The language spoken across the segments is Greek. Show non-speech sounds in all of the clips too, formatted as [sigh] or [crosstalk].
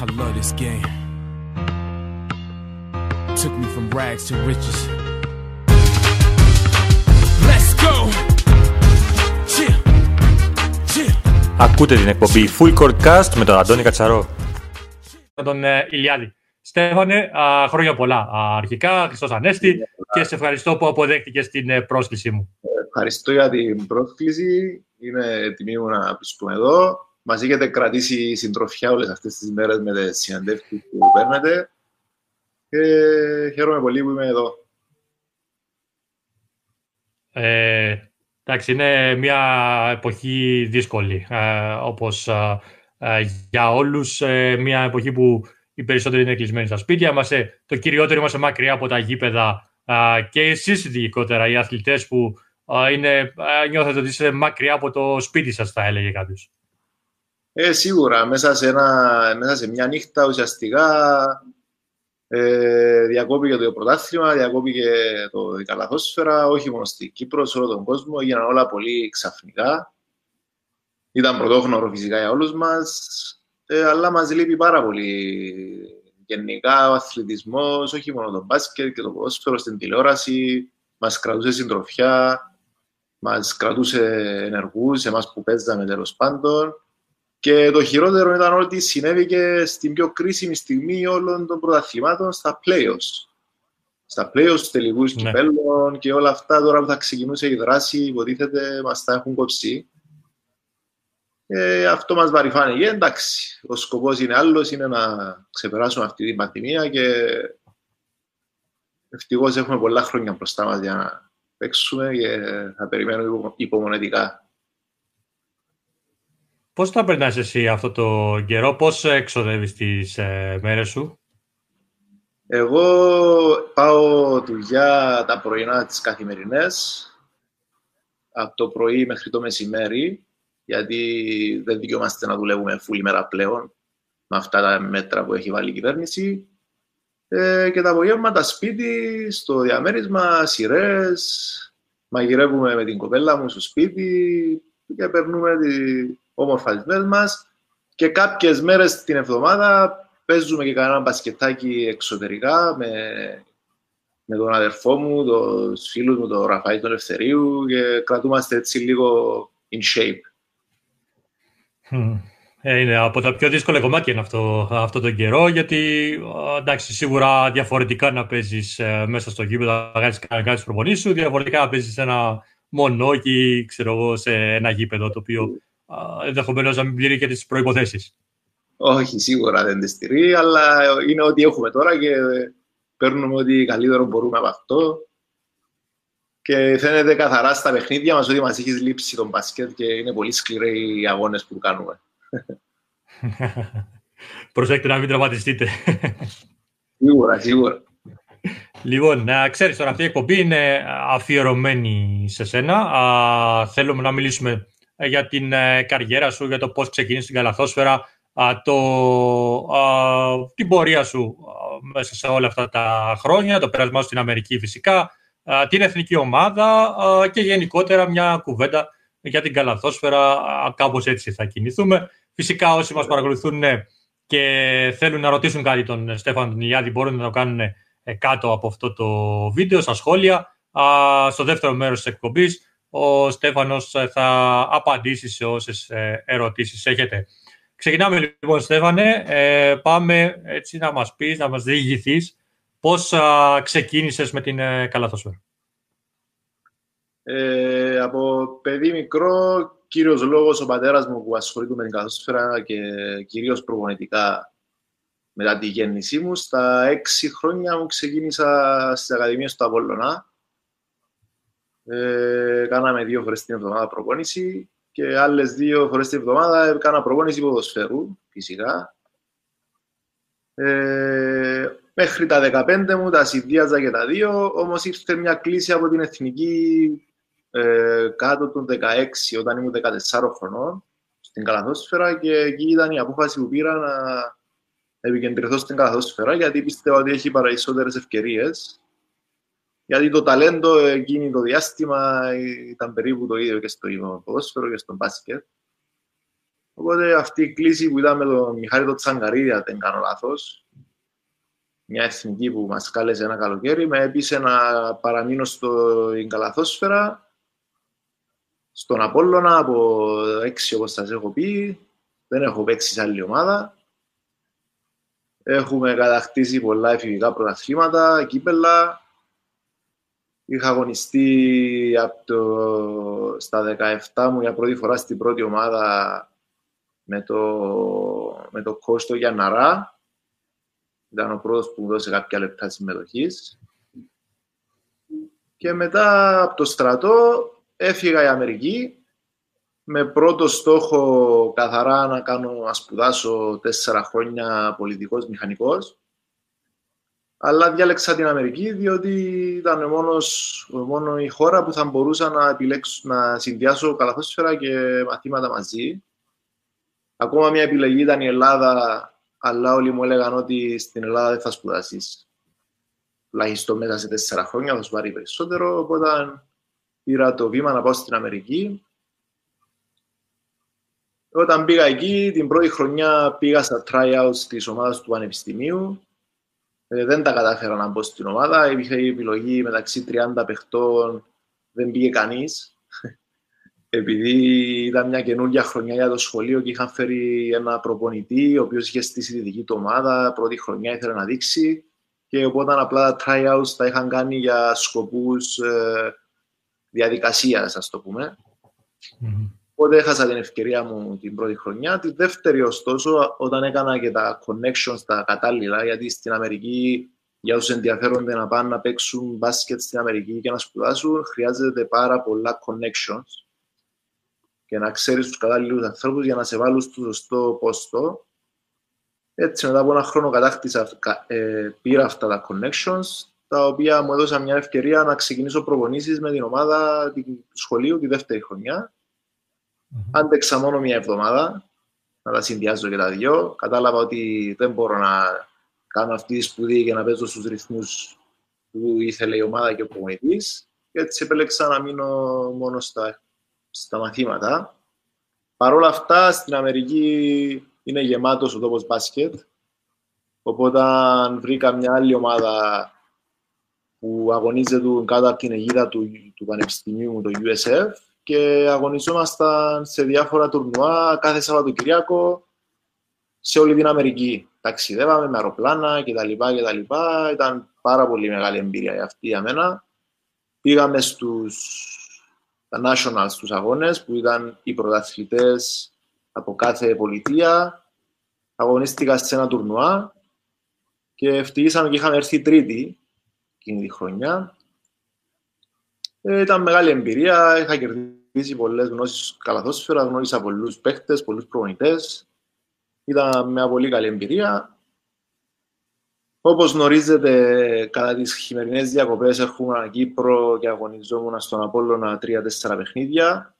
I love this game. Took me from rags to riches. Let's go! Chill. Chill. Ακούτε την εκπομπή Full Court Cast με τον Αντώνη Κατσαρό. με τον ε, Ηλιάδη. Στέφανε, α, χρόνια πολλά. Α, αρχικά, Χριστός Ανέστη και σε ευχαριστώ που αποδέχτηκες την ε, πρόσκλησή μου. Ευχαριστώ για την πρόσκληση. Είναι τιμή μου να βρίσκουμε εδώ. Μας έχετε κρατήσει συντροφιά όλες αυτές τις μέρες με τις συναντεύσεις που παίρνετε. Και χαίρομαι πολύ που είμαι εδώ. Ε, εντάξει, είναι μια εποχή δύσκολη, ε, όπως ε, ε, για όλους. ε, μια εποχή που οι περισσότεροι είναι κλεισμένοι στα σπίτια. Είμαστε, το κυριότερο είμαστε μακριά από τα γήπεδα ε, και εσείς ειδικότερα οι αθλητές που ε, είναι, ε, νιώθετε ότι είστε μακριά από το σπίτι σας, θα έλεγε κάποιος. Ε, σίγουρα, μέσα σε, ένα, μέσα σε μια νύχτα ουσιαστικά ε, διακόπηκε το πρωτάθλημα, διακόπηκε το η καλαθόσφαιρα, όχι μόνο στην Κύπρο, σε όλο τον κόσμο. Έγιναν όλα πολύ ξαφνικά. Ήταν πρωτόχρονο φυσικά για όλους μας, ε, αλλά μας λείπει πάρα πολύ γενικά ο αθλητισμός, όχι μόνο το μπάσκετ και το ποδόσφαιρο στην τηλεόραση, μας κρατούσε συντροφιά, μας κρατούσε ενεργούς, εμάς που παίζαμε τέλος πάντων. Και το χειρότερο ήταν ότι συνέβη και στην πιο κρίσιμη στιγμή όλων των πρωταθλημάτων στα playoffs. Στα playoffs, στους τελικούς Ναι. κυπέλλων και όλα αυτά τώρα που θα ξεκινούσε η δράση, υποτίθεται μας τα έχουν κόψει. Ε, αυτό μας βαρυφάνηκε. Εντάξει, ο σκοπός είναι άλλος, είναι να ξεπεράσουμε αυτή την πανδημία και ευτυχώς έχουμε πολλά χρόνια μπροστά μας για να παίξουμε και θα περιμένουμε υπο- υπομονετικά. Πώς θα περνάς εσύ αυτό το καιρό, πώς εξοδεύεις τις ε, μέρες σου; Εγώ πάω δουλειά τα πρωινά τις καθημερινές, από το πρωί μέχρι το μεσημέρι, γιατί δεν δικαιούμαστε να δουλεύουμε full ημέρα πλέον με αυτά τα μέτρα που έχει βάλει η κυβέρνηση. Ε, και τα απογεύματα σπίτι, στο διαμέρισμα, σειρές. Μαγειρεύουμε με την κοπέλα μου στο σπίτι και περνούμε τι όμορφα τις μέρες μας. Και κάποιες μέρες την εβδομάδα παίζουμε και κανένα μπασκετάκι εξωτερικά με, με τον αδερφό μου, τον φίλο μου, τον Ραφαήλ τον Ελευθερίου και κρατούμαστε έτσι λίγο in shape. Μμμ. Ε, Είναι από τα πιο δύσκολα κομμάτια είναι αυτό, αυτό τον καιρό, γιατί ε, εντάξει, σίγουρα διαφορετικά να παίζεις ε, μέσα στο γήπεδο, να κάνεις, να κάνεις τις προπονήσεις σου, διαφορετικά να παίζεις σε ένα μονόκι, ξέρω εγώ, σε ένα γήπεδο, το οποίο ενδεχομένως να μην πληρεί και τις προϋποθέσεις. Όχι, σίγουρα δεν τη στηρεί, αλλά είναι ό,τι έχουμε τώρα και παίρνουμε ό,τι καλύτερο μπορούμε από αυτό. Και φαίνεται καθαρά στα παιχνίδια μας ότι μας έχεις λείψει τον μπάσκετ και είναι πολύ σκληροί οι αγώνες που κάνουμε. [laughs] Προσέξτε να μην τραυματιστείτε. [laughs] Σίγουρα, σίγουρα. Λοιπόν, να ξέρεις τώρα, αυτή η εκπομπή είναι αφιερωμένη σε σένα. Α, θέλουμε να μιλήσουμε ε, για την ε, καριέρα σου, για το πώς ξεκίνησες την καλαθόσφαιρα, α, το, α, την πορεία σου α, μέσα σε όλα αυτά τα χρόνια, το πέρασμά σου στην Αμερική φυσικά, α, την εθνική ομάδα α, και γενικότερα μια κουβέντα για την καλαθόσφαιρα. Α, Κάπως έτσι θα κινηθούμε. Φυσικά όσοι μας παρακολουθούν ναι, και θέλουν να ρωτήσουν κάτι τον Στέφανο τον Ηλιάδη μπορούν να το κάνουν ε, κάτω από αυτό το βίντεο, στα σχόλια. Α, στο δεύτερο μέρος της εκπομπής, ο Στέφανος ε, θα απαντήσει σε όσες ε, ερωτήσεις έχετε. Ξεκινάμε λοιπόν, Στέφανε. Ε, πάμε έτσι να μας πεις, να μας διηγηθείς πώς α, ξεκίνησες με την ε, καλαθόσφαιρα. Ε, από παιδί μικρό, κύριος λόγος ο πατέρας μου που ασχολείται με την καλαθόσφαιρα και κυρίως προπονητικά μετά τη γέννησή μου. Στα έξι χρόνια μου ξεκίνησα στις Ακαδημίες του Απόλλωνα. Ε, κάναμε δύο φορές την εβδομάδα προπόνηση και άλλες δύο φορές την εβδομάδα έκανα προπόνηση ποδοσφαίρου, φυσικά. Ε, μέχρι τα 15 μου τα συνδύαζα και τα δύο, όμως ήρθε μια κλίση από την εθνική ε, κάτω των 16 όταν ήμουν 14 χρονών στην καλαθόσφαιρα και εκεί ήταν η απόφαση που πήρα να επικεντρωθώ στην καλαθόσφαιρα γιατί πίστευα ότι έχει περισσότερες ευκαιρίες γιατί το ταλέντο εκείνη το διάστημα ήταν περίπου το ίδιο και στο ποδόσφαιρο και στο μπάσκετ. Οπότε αυτή η κλίση που ήταν με τον Μιχάλη τον Τσαγκαρίδη, αν δεν κάνω λάθος, μια εθνική που μας κάλεσε ένα καλοκαίρι, με έπεισε να παραμείνω στην καλαθόσφαιρα, στον Απόλλωνα από έξι όπως σας έχω πει, δεν έχω παίξει σε άλλη ομάδα. Έχουμε κατακτήσει πολλά εφηβικά πρωταθλήματα, κύπελα. Είχα αγωνιστεί από το, στα 17 μου για πρώτη φορά στην πρώτη ομάδα με το, με το Κώστο Γιανναρά. Ήταν ο πρώτος που μου δώσε κάποια λεπτά συμμετοχής. Και μετά από το στρατό έφυγα η Αμερική με πρώτο στόχο καθαρά να κάνω να σπουδάσω τέσσερα χρόνια πολιτικός μηχανικός. Αλλά διάλεξα την Αμερική διότι ήταν μόνος, μόνος η χώρα που θα μπορούσα να επιλέξω να συνδυάσω καλαθόσφαιρα και μαθήματα μαζί. Ακόμα μια επιλογή ήταν η Ελλάδα, αλλά όλοι μου έλεγαν ότι στην Ελλάδα δεν θα σπουδάσεις. Τουλάχιστον μέσα σε τέσσερα χρόνια θα σου πάρει περισσότερο. Οπότε πήρα το βήμα να πάω στην Αμερική όταν πήγα εκεί, την πρώτη χρονιά πήγα στα tryouts της ομάδας του Πανεπιστημίου. Ε, δεν τα κατάφερα να μπω στην ομάδα. Είχε η επιλογή μεταξύ 30 παιχτών, δεν πήγε κανείς. [laughs] Επειδή ήταν μια καινούργια χρονιά για το σχολείο και είχαν φέρει ένα προπονητή, ο οποίος είχε στήσει τη δική του ομάδα, πρώτη χρονιά ήθελε να δείξει. Και οπότε απλά τα tryouts τα είχαν κάνει για σκοπούς ε, διαδικασίας, ας το πούμε. Mm-hmm. Οπότε έχασα την ευκαιρία μου την πρώτη χρονιά. Τη δεύτερη, ωστόσο, όταν έκανα και τα connections τα κατάλληλα, γιατί στην Αμερική, για όσους ενδιαφέρονται να πάνε να παίξουν μπάσκετ στην Αμερική και να σπουδάσουν, χρειάζεται πάρα πολλά connections και να ξέρεις τους κατάλληλους ανθρώπους για να σε βάλουν στο σωστό πόστο. Έτσι, μετά από ένα χρόνο κατάκτησα, ε, πήρα αυτά τα connections, τα οποία μου έδωσαν μια ευκαιρία να ξεκινήσω προπονήσεις με την ομάδα του σχολείου τη δεύτερη χρονιά Mm-hmm. Άντεξα μόνο μια εβδομάδα, να τα συνδυάζω και τα δυο. Κατάλαβα ότι δεν μπορώ να κάνω αυτή τη σπουδή και να παίζω στους ρυθμούς που ήθελε η ομάδα και ο προπονητής. Και έτσι επέλεξα να μείνω μόνο στα, στα μαθήματα. Παρ' όλα αυτά, στην Αμερική είναι γεμάτος ο τόπος μπάσκετ. Οπότε, αν βρήκα μια άλλη ομάδα που αγωνίζεται κάτω από την αιγίδα του, του Πανεπιστημίου, το USF, και αγωνιζόμασταν σε διάφορα τουρνουά κάθε Σαββατοκυριακό σε όλη την Αμερική. Ταξιδεύαμε με αεροπλάνα κτλ. κτλ. Ήταν πάρα πολύ μεγάλη εμπειρία αυτή για μένα. Πήγαμε στους τα nationals, στους αγώνες που ήταν οι πρωταθλητές από κάθε πολιτεία. Αγωνίστηκα σε ένα τουρνουά και ευτυχήσαμε και είχαμε έρθει τρίτη εκείνη τη χρονιά ε, ήταν μεγάλη εμπειρία, είχα κερδίσει πολλές γνώσεις καλαθόσφαιρα, γνώρισα πολλούς παίχτες, πολλούς προπονητές. Ήταν μια πολύ καλή εμπειρία. Όπως γνωρίζετε, κατά τις χειμερινές διακοπές έρχομαι Κύπρο και αγωνιζόμουν στον Απόλλωνα τρία-τέσσερα παιχνίδια.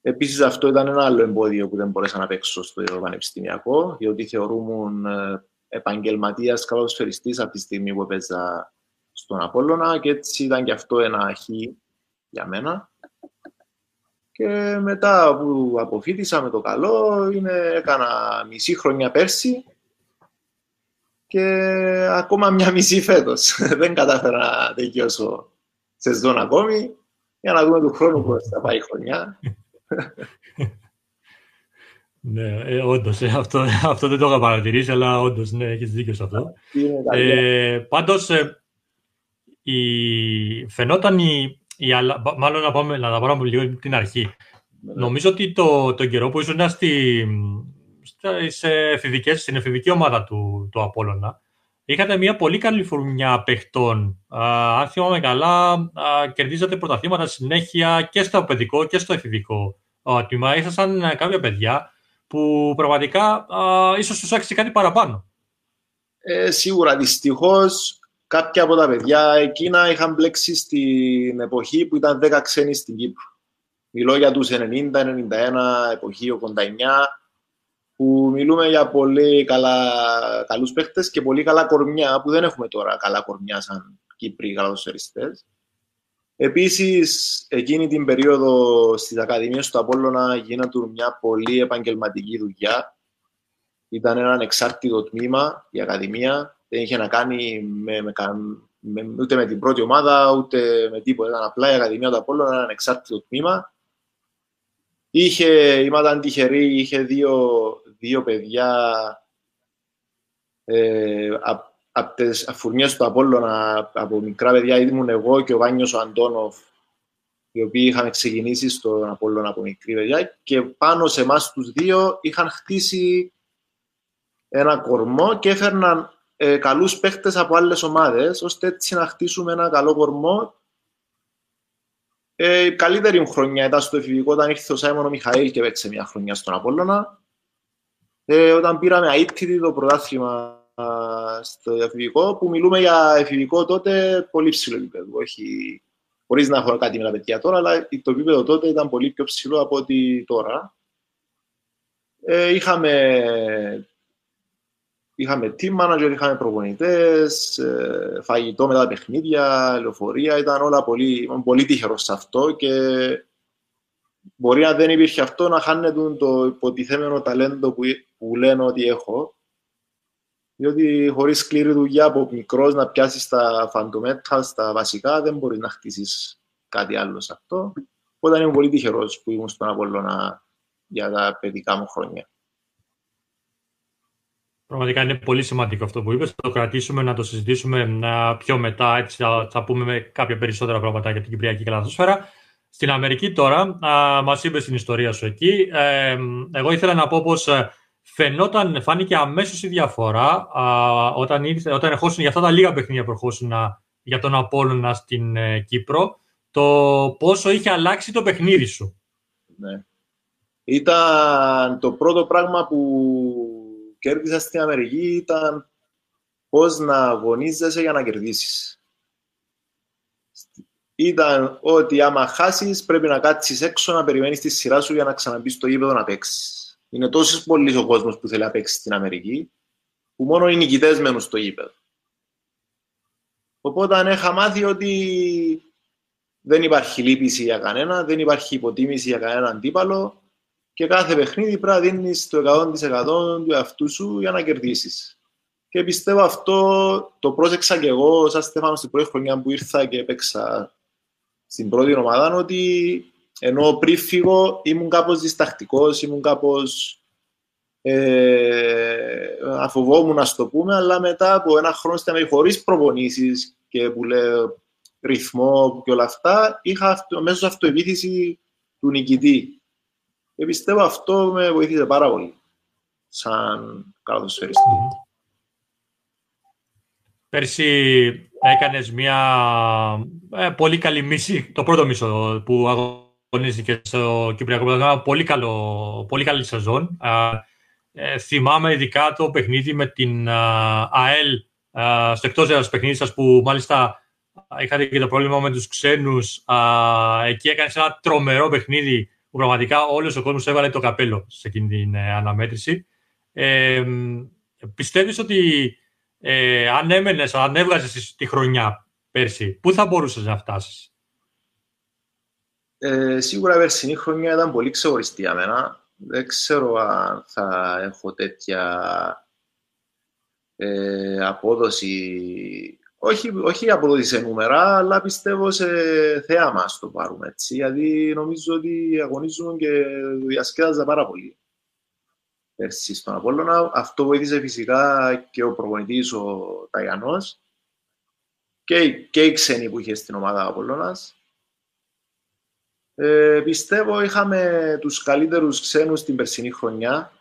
Επίσης αυτό ήταν ένα άλλο εμπόδιο που δεν μπορέσα να παίξω στο πανεπιστημιακό, διότι θεωρούμουν ε, επαγγελματίας καλαθοσφαιριστής από τη στιγμή που έπαιζα στον Απόλλωνα και έτσι ήταν και αυτό ένα χ για μένα. Και μετά που αποφύτησα με το καλό, είναι, έκανα μισή χρονιά πέρσι και ακόμα μια μισή φέτος. [laughs] Δεν κατάφερα να τελειώσω σε σδόν ακόμη για να δούμε του χρόνου πώς θα πάει η χρονιά. [laughs] Ναι, ε, όντως, ε, αυτό, αυτό δεν το είχα παρατηρήσει, αλλά όντως, ναι, έχεις δίκιο σε αυτό. Ε, πάντως, ε, η, φαινόταν η, η μάλλον να, πάμε, να τα πάρουμε λίγο την αρχή. Ναι. Νομίζω ότι το, το καιρό που ήσουν στη, στην εφηβική ομάδα του, του Απόλλωνα, είχατε μια πολύ καλή φουρνιά παιχτών. αν θυμάμαι καλά, α, κερδίζατε πρωταθλήματα συνέχεια και στο παιδικό και στο εφηβικό τμήμα. Ήσασταν κάποια παιδιά που πραγματικά α, ίσως τους άξιζε κάτι παραπάνω. Ε, σίγουρα, δυστυχώς κάποια από τα παιδιά εκείνα είχαν μπλέξει στην εποχή που ήταν 10 ξένοι στην Κύπρο. Μιλώ για τους 90, 91, εποχή 89, που μιλούμε για πολύ καλά, καλούς παίχτες και πολύ καλά κορμιά, που δεν έχουμε τώρα καλά κορμιά σαν Κύπροι καλαδοσφαιριστές. Επίσης, εκείνη την περίοδο στις Ακαδημίες του Απόλλωνα γίνανε μια πολύ επαγγελματική δουλειά. Ήταν ένα ανεξάρτητο τμήμα, η Ακαδημία. Δεν είχε να κάνει με, με, με, ούτε με την πρώτη ομάδα, ούτε με τίποτα. Ήταν απλά η Ακαδημία του Απόλλωνα, ένα ανεξάρτητο τμήμα. Είχε, ήμασταν τυχεροί, είχε δύο, δύο παιδιά ε, από τις φουρνιές του Απόλλωνα, από μικρά παιδιά, ήμουν εγώ και ο Βάνιος ο Αντώνοφ, οι οποίοι είχαν ξεκινήσει στον Απόλλωνα από μικρή παιδιά και πάνω σε εμάς τους δύο είχαν χτίσει ένα κορμό και έφερναν ε, καλούς παίχτες από άλλες ομάδες, ώστε έτσι να χτίσουμε ένα καλό κορμό. Ε, η καλύτερη μου χρονιά ήταν στο εφηβικό, όταν ήρθε ο Σάιμον ο Μιχαήλ και παίξε μια χρονιά στον Απόλλωνα. Ε, όταν πήραμε αίτητη το πρωτάθλημα στο εφηβικό, που μιλούμε για εφηβικό τότε πολύ ψηλό επίπεδο. Όχι, χωρίς να έχω κάτι με τα παιδιά τώρα, αλλά το επίπεδο τότε ήταν πολύ πιο ψηλό από ό,τι τώρα. Ε, είχαμε, είχαμε team manager, είχαμε προπονητές, ε, φαγητό μετά τα παιχνίδια, λεωφορεία, ήταν όλα πολύ, πολύ τυχερός σε αυτό και μπορεί να δεν υπήρχε αυτό να χάνεται το υποτιθέμενο ταλέντο που, που λένε ότι έχω διότι χωρίς σκληρή δουλειά από μικρός να πιάσεις τα φαντομέτρα, στα βασικά, δεν μπορείς να χτίσεις κάτι άλλο σε αυτό. Οπότε είμαι πολύ τυχερός που ήμουν στον Απόλλωνα για τα παιδικά μου χρόνια. Πραγματικά είναι πολύ σημαντικό αυτό που είπες. Θα το κρατήσουμε, να το συζητήσουμε πιο μετά. Έτσι θα, θα πούμε με κάποια περισσότερα πράγματα για την Κυπριακή Καλαθόσφαιρα. Στην Αμερική τώρα, μας είπες την ιστορία σου εκεί. Ε, εγώ ήθελα να πω πως ε, φαινόταν, φάνηκε αμέσως η διαφορά α, όταν, ήρθε, όταν ερχόσουν για αυτά τα λίγα παιχνίδια που ερχόσουν για τον Απόλλωνα στην ε, Κύπρο, το πόσο είχε αλλάξει το παιχνίδι σου. Ναι. Ήταν το πρώτο πράγμα που κέρδισα στην Αμερική ήταν πώς να αγωνίζεσαι για να κερδίσεις. Ήταν ότι άμα χάσεις πρέπει να κάτσεις έξω να περιμένεις τη σειρά σου για να ξαναμπεί στο γήπεδο να παίξεις. Είναι τόσο πολύ ο κόσμος που θέλει να παίξει στην Αμερική, που μόνο οι νικητές μένουν στο γήπεδο. Οπότε αν είχα μάθει ότι δεν υπάρχει λύπηση για κανένα, δεν υπάρχει υποτίμηση για κανέναν αντίπαλο και κάθε παιχνίδι πρέπει να δίνεις το 100% του εαυτού σου για να κερδίσεις. Και πιστεύω αυτό το πρόσεξα και εγώ, σαν Στέφανος, στην πρώτη χρονιά που ήρθα και έπαιξα στην πρώτη ομάδα, ότι ενώ πριν φύγω ήμουν κάπως διστακτικός, ήμουν κάπως ε, αφοβόμουν να το πούμε, αλλά μετά από ένα χρόνο στην Αμερική χωρίς προπονήσεις και που λέω ρυθμό και όλα αυτά, είχα αυτο, μέσω αυτοεπίθεση του νικητή. Και πιστεύω αυτό με βοήθησε πάρα πολύ σαν καλαθοσφαιριστή. Πέρσι έκανες μια ε, πολύ καλή μίση, το πρώτο μισό που αγωνίστηκε στο Κυπριακό Πρωτάθλημα. Πολύ, καλό, πολύ καλή σεζόν. Ε, θυμάμαι ειδικά το παιχνίδι με την ΑΕΛ στο εκτός έδρας παιχνίδι σας που μάλιστα είχατε και το πρόβλημα με τους ξένους. εκεί έκανες ένα τρομερό παιχνίδι που πραγματικά όλος ο κόσμος έβαλε το καπέλο σε εκείνη την ε, αναμέτρηση. Ε, πιστεύεις ότι ε, αν έμενες, αν έβγαζες τη χρονιά πέρσι, πού θα μπορούσες να φτάσεις; Ε, σίγουρα η περσινή χρονιά ήταν πολύ ξεχωριστή για μένα. Δεν ξέρω αν θα έχω τέτοια ε, απόδοση, όχι, όχι απόδοση σε νούμερα, αλλά πιστεύω σε θέαμα το πάρουμε έτσι. Γιατί νομίζω ότι αγωνίζουμε και διασκέδαζα πάρα πολύ πέρσι στον Απόλλωνα. Αυτό βοήθησε φυσικά και ο προπονητής ο Ταγιανός και, και οι ξένοι που είχε στην ομάδα Απόλλωνας. Ε, πιστεύω είχαμε τους καλύτερους ξένους την περσινή χρονιά.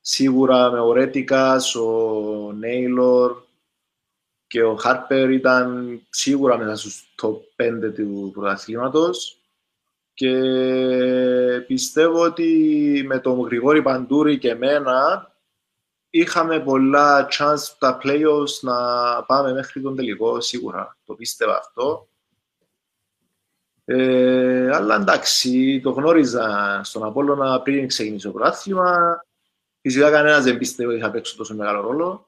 Σίγουρα με ο Ρέτικας, ο Νέιλορ και ο Χάρπερ ήταν σίγουρα μέσα στους top 5 του πρωταθλήματος. Και πιστεύω ότι με τον Γρηγόρη Παντούρη και εμένα είχαμε πολλά chance στα playoffs να πάμε μέχρι τον τελικό, σίγουρα. Το πίστευα αυτό. Ε, αλλά εντάξει, το γνώριζα στον Απόλλωνα πριν ξεκινήσει το πρωτάθλημα. Φυσικά κανένας δεν πίστευε ότι θα παίξω τόσο μεγάλο ρόλο.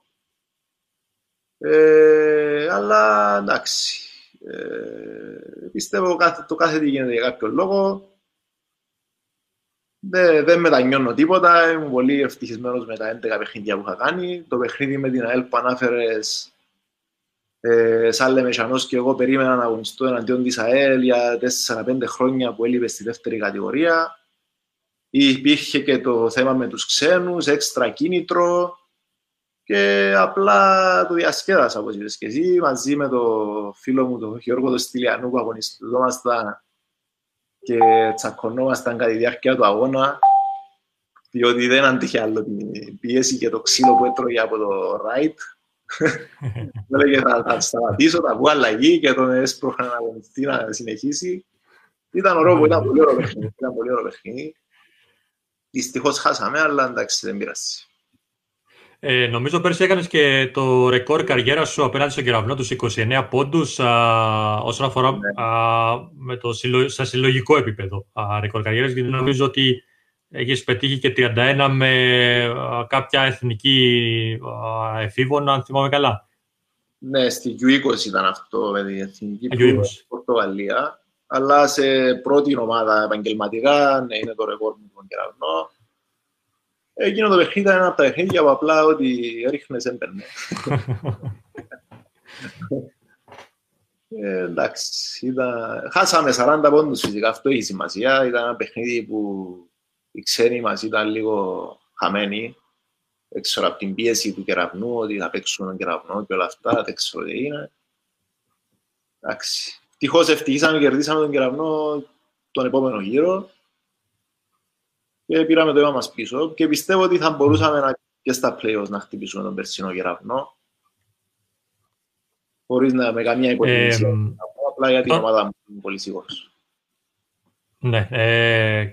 Ε, αλλά εντάξει, Ε, πιστεύω κάθε, το κάθε τι γίνεται για κάποιο λόγο. Δεν, δεν μετανιώνω τίποτα. Είμαι πολύ ευτυχισμένος με τα 11 παιχνίδια που είχα κάνει. Το παιχνίδι με την ΑΕΛ που ανάφερες, ε, σαν λέμε και εγώ περίμενα να αγωνιστώ εναντίον της ΑΕΛ για 4-5 χρόνια που έλειπε στη δεύτερη κατηγορία. Υπήρχε και το θέμα με τους ξένους, έξτρα κίνητρο και απλά το διασκέδασα, όπως είπες και εσύ, μαζί με το φίλο μου, τον Γιώργο τον Στυλιανού, που αγωνιστούμε και τσακωνόμασταν κατά τη διάρκεια του αγώνα, διότι δεν αντίχε άλλο την πίεση και το ξύλο που έτρωγε από το right. [laughs] Μου έλεγε θα, θα σταματήσω, θα βγω αλλαγή και τον έσπροχα να αγωνιστεί να συνεχίσει. Ήταν ωραίο, ήταν πολύ ωραίο παιχνίδι. Ήταν πολύ ωραίο παιχνίδι. Δυστυχώς χάσαμε, αλλά εντάξει, δεν πειράζει. Ε, νομίζω πέρσι έκανες και το ρεκόρ καριέρας σου απέναντι στον κεραυνό τους 29 πόντους όσον αφορά ναι. α, με το συλλο, σε συλλογικό επίπεδο α, ρεκόρ καριέρας. Γιατί νομίζω ότι έχεις πετύχει και 31 με α, κάποια εθνική α, εφήβων, αν θυμάμαι καλά. Ναι, στη U20 ήταν αυτό με την εθνική του Πορτογαλία. Αλλά σε πρώτη ομάδα επαγγελματικά, ναι, είναι το ρεκόρ μου τον κεραυνό. Εκείνο το παιχνίδι ήταν ένα από τα παιχνίδια που απλά ότι ρίχνες έμπαιρνε. ε, εντάξει, ήταν... χάσαμε 40 πόντους φυσικά, αυτό έχει σημασία. Ήταν ένα παιχνίδι που οι ξένοι μας ήταν λίγο χαμένοι. Δεν ξέρω από την πίεση του κεραυνού, ότι θα παίξουν τον κεραυνό και όλα αυτά, δεν ξέρω τι είναι. Εντάξει. Τυχώς ευτυχήσαμε και κερδίσαμε τον κεραυνό τον επόμενο γύρο και πήραμε το αίμα μας πίσω και πιστεύω ότι θα μπορούσαμε να, και στα playoffs να χτυπήσουμε τον περσινό κεραυνό χωρίς να με καμία υποτίμηση. Ε, απλά για την ομάδα μου είμαι πολύ σίγουρος. Ναι. Ε,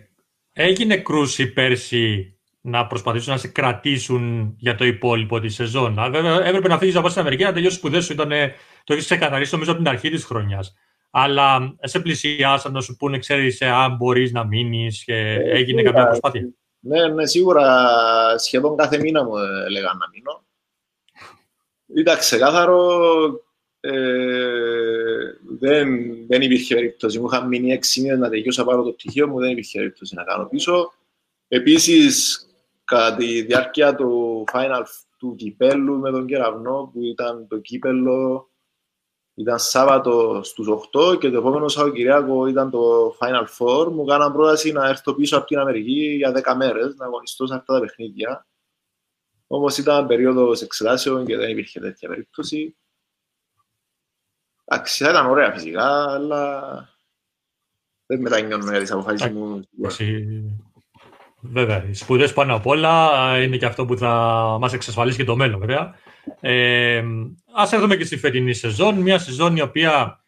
έγινε κρούση πέρσι να προσπαθήσουν να σε κρατήσουν για το υπόλοιπο της σεζόν. Έπρεπε να φύγεις από την Αμερική, να τελειώσει σπουδές σου. Ήταν, το έχεις ξεκαθαρίσει νομίζω από την αρχή της χρονιάς αλλά σε πλησιάσαν να σου πούνε, ξέρεις, ε, αν μπορείς να μείνεις και ε, έγινε κάποια προσπάθεια. Ναι, ναι, σίγουρα σχεδόν κάθε μήνα μου έλεγαν να μείνω. Ήταν ξεκάθαρο, ε, δεν, δεν υπήρχε περίπτωση. Μου είχαν μείνει έξι μήνες να τελειώσω πάρω το πτυχίο μου, δεν υπήρχε περίπτωση να κάνω πίσω. Επίσης, κατά τη διάρκεια του final του κυπέλου με τον Κεραυνό, που ήταν το κύπελο ήταν Σάββατο στους 8 και το επόμενο Σαββατοκυριακό ήταν το Final Four. Μου κάναν πρόταση να έρθω πίσω από την Αμερική για 10 μέρες, να αγωνιστώ σε αυτά τα παιχνίδια. Όμως ήταν περίοδος εξετάσεων και δεν υπήρχε τέτοια περίπτωση. Εντάξει, θα ήταν ωραία φυσικά, αλλά δεν μετανιώνω για τις αποφάσεις μου. Βέβαια, οι σπουδές πάνω απ' όλα είναι και αυτό που θα μας εξασφαλίσει και το μέλλον, βέβαια. Ε, ας έρθουμε και στη φετινή σεζόν, μια σεζόν η οποία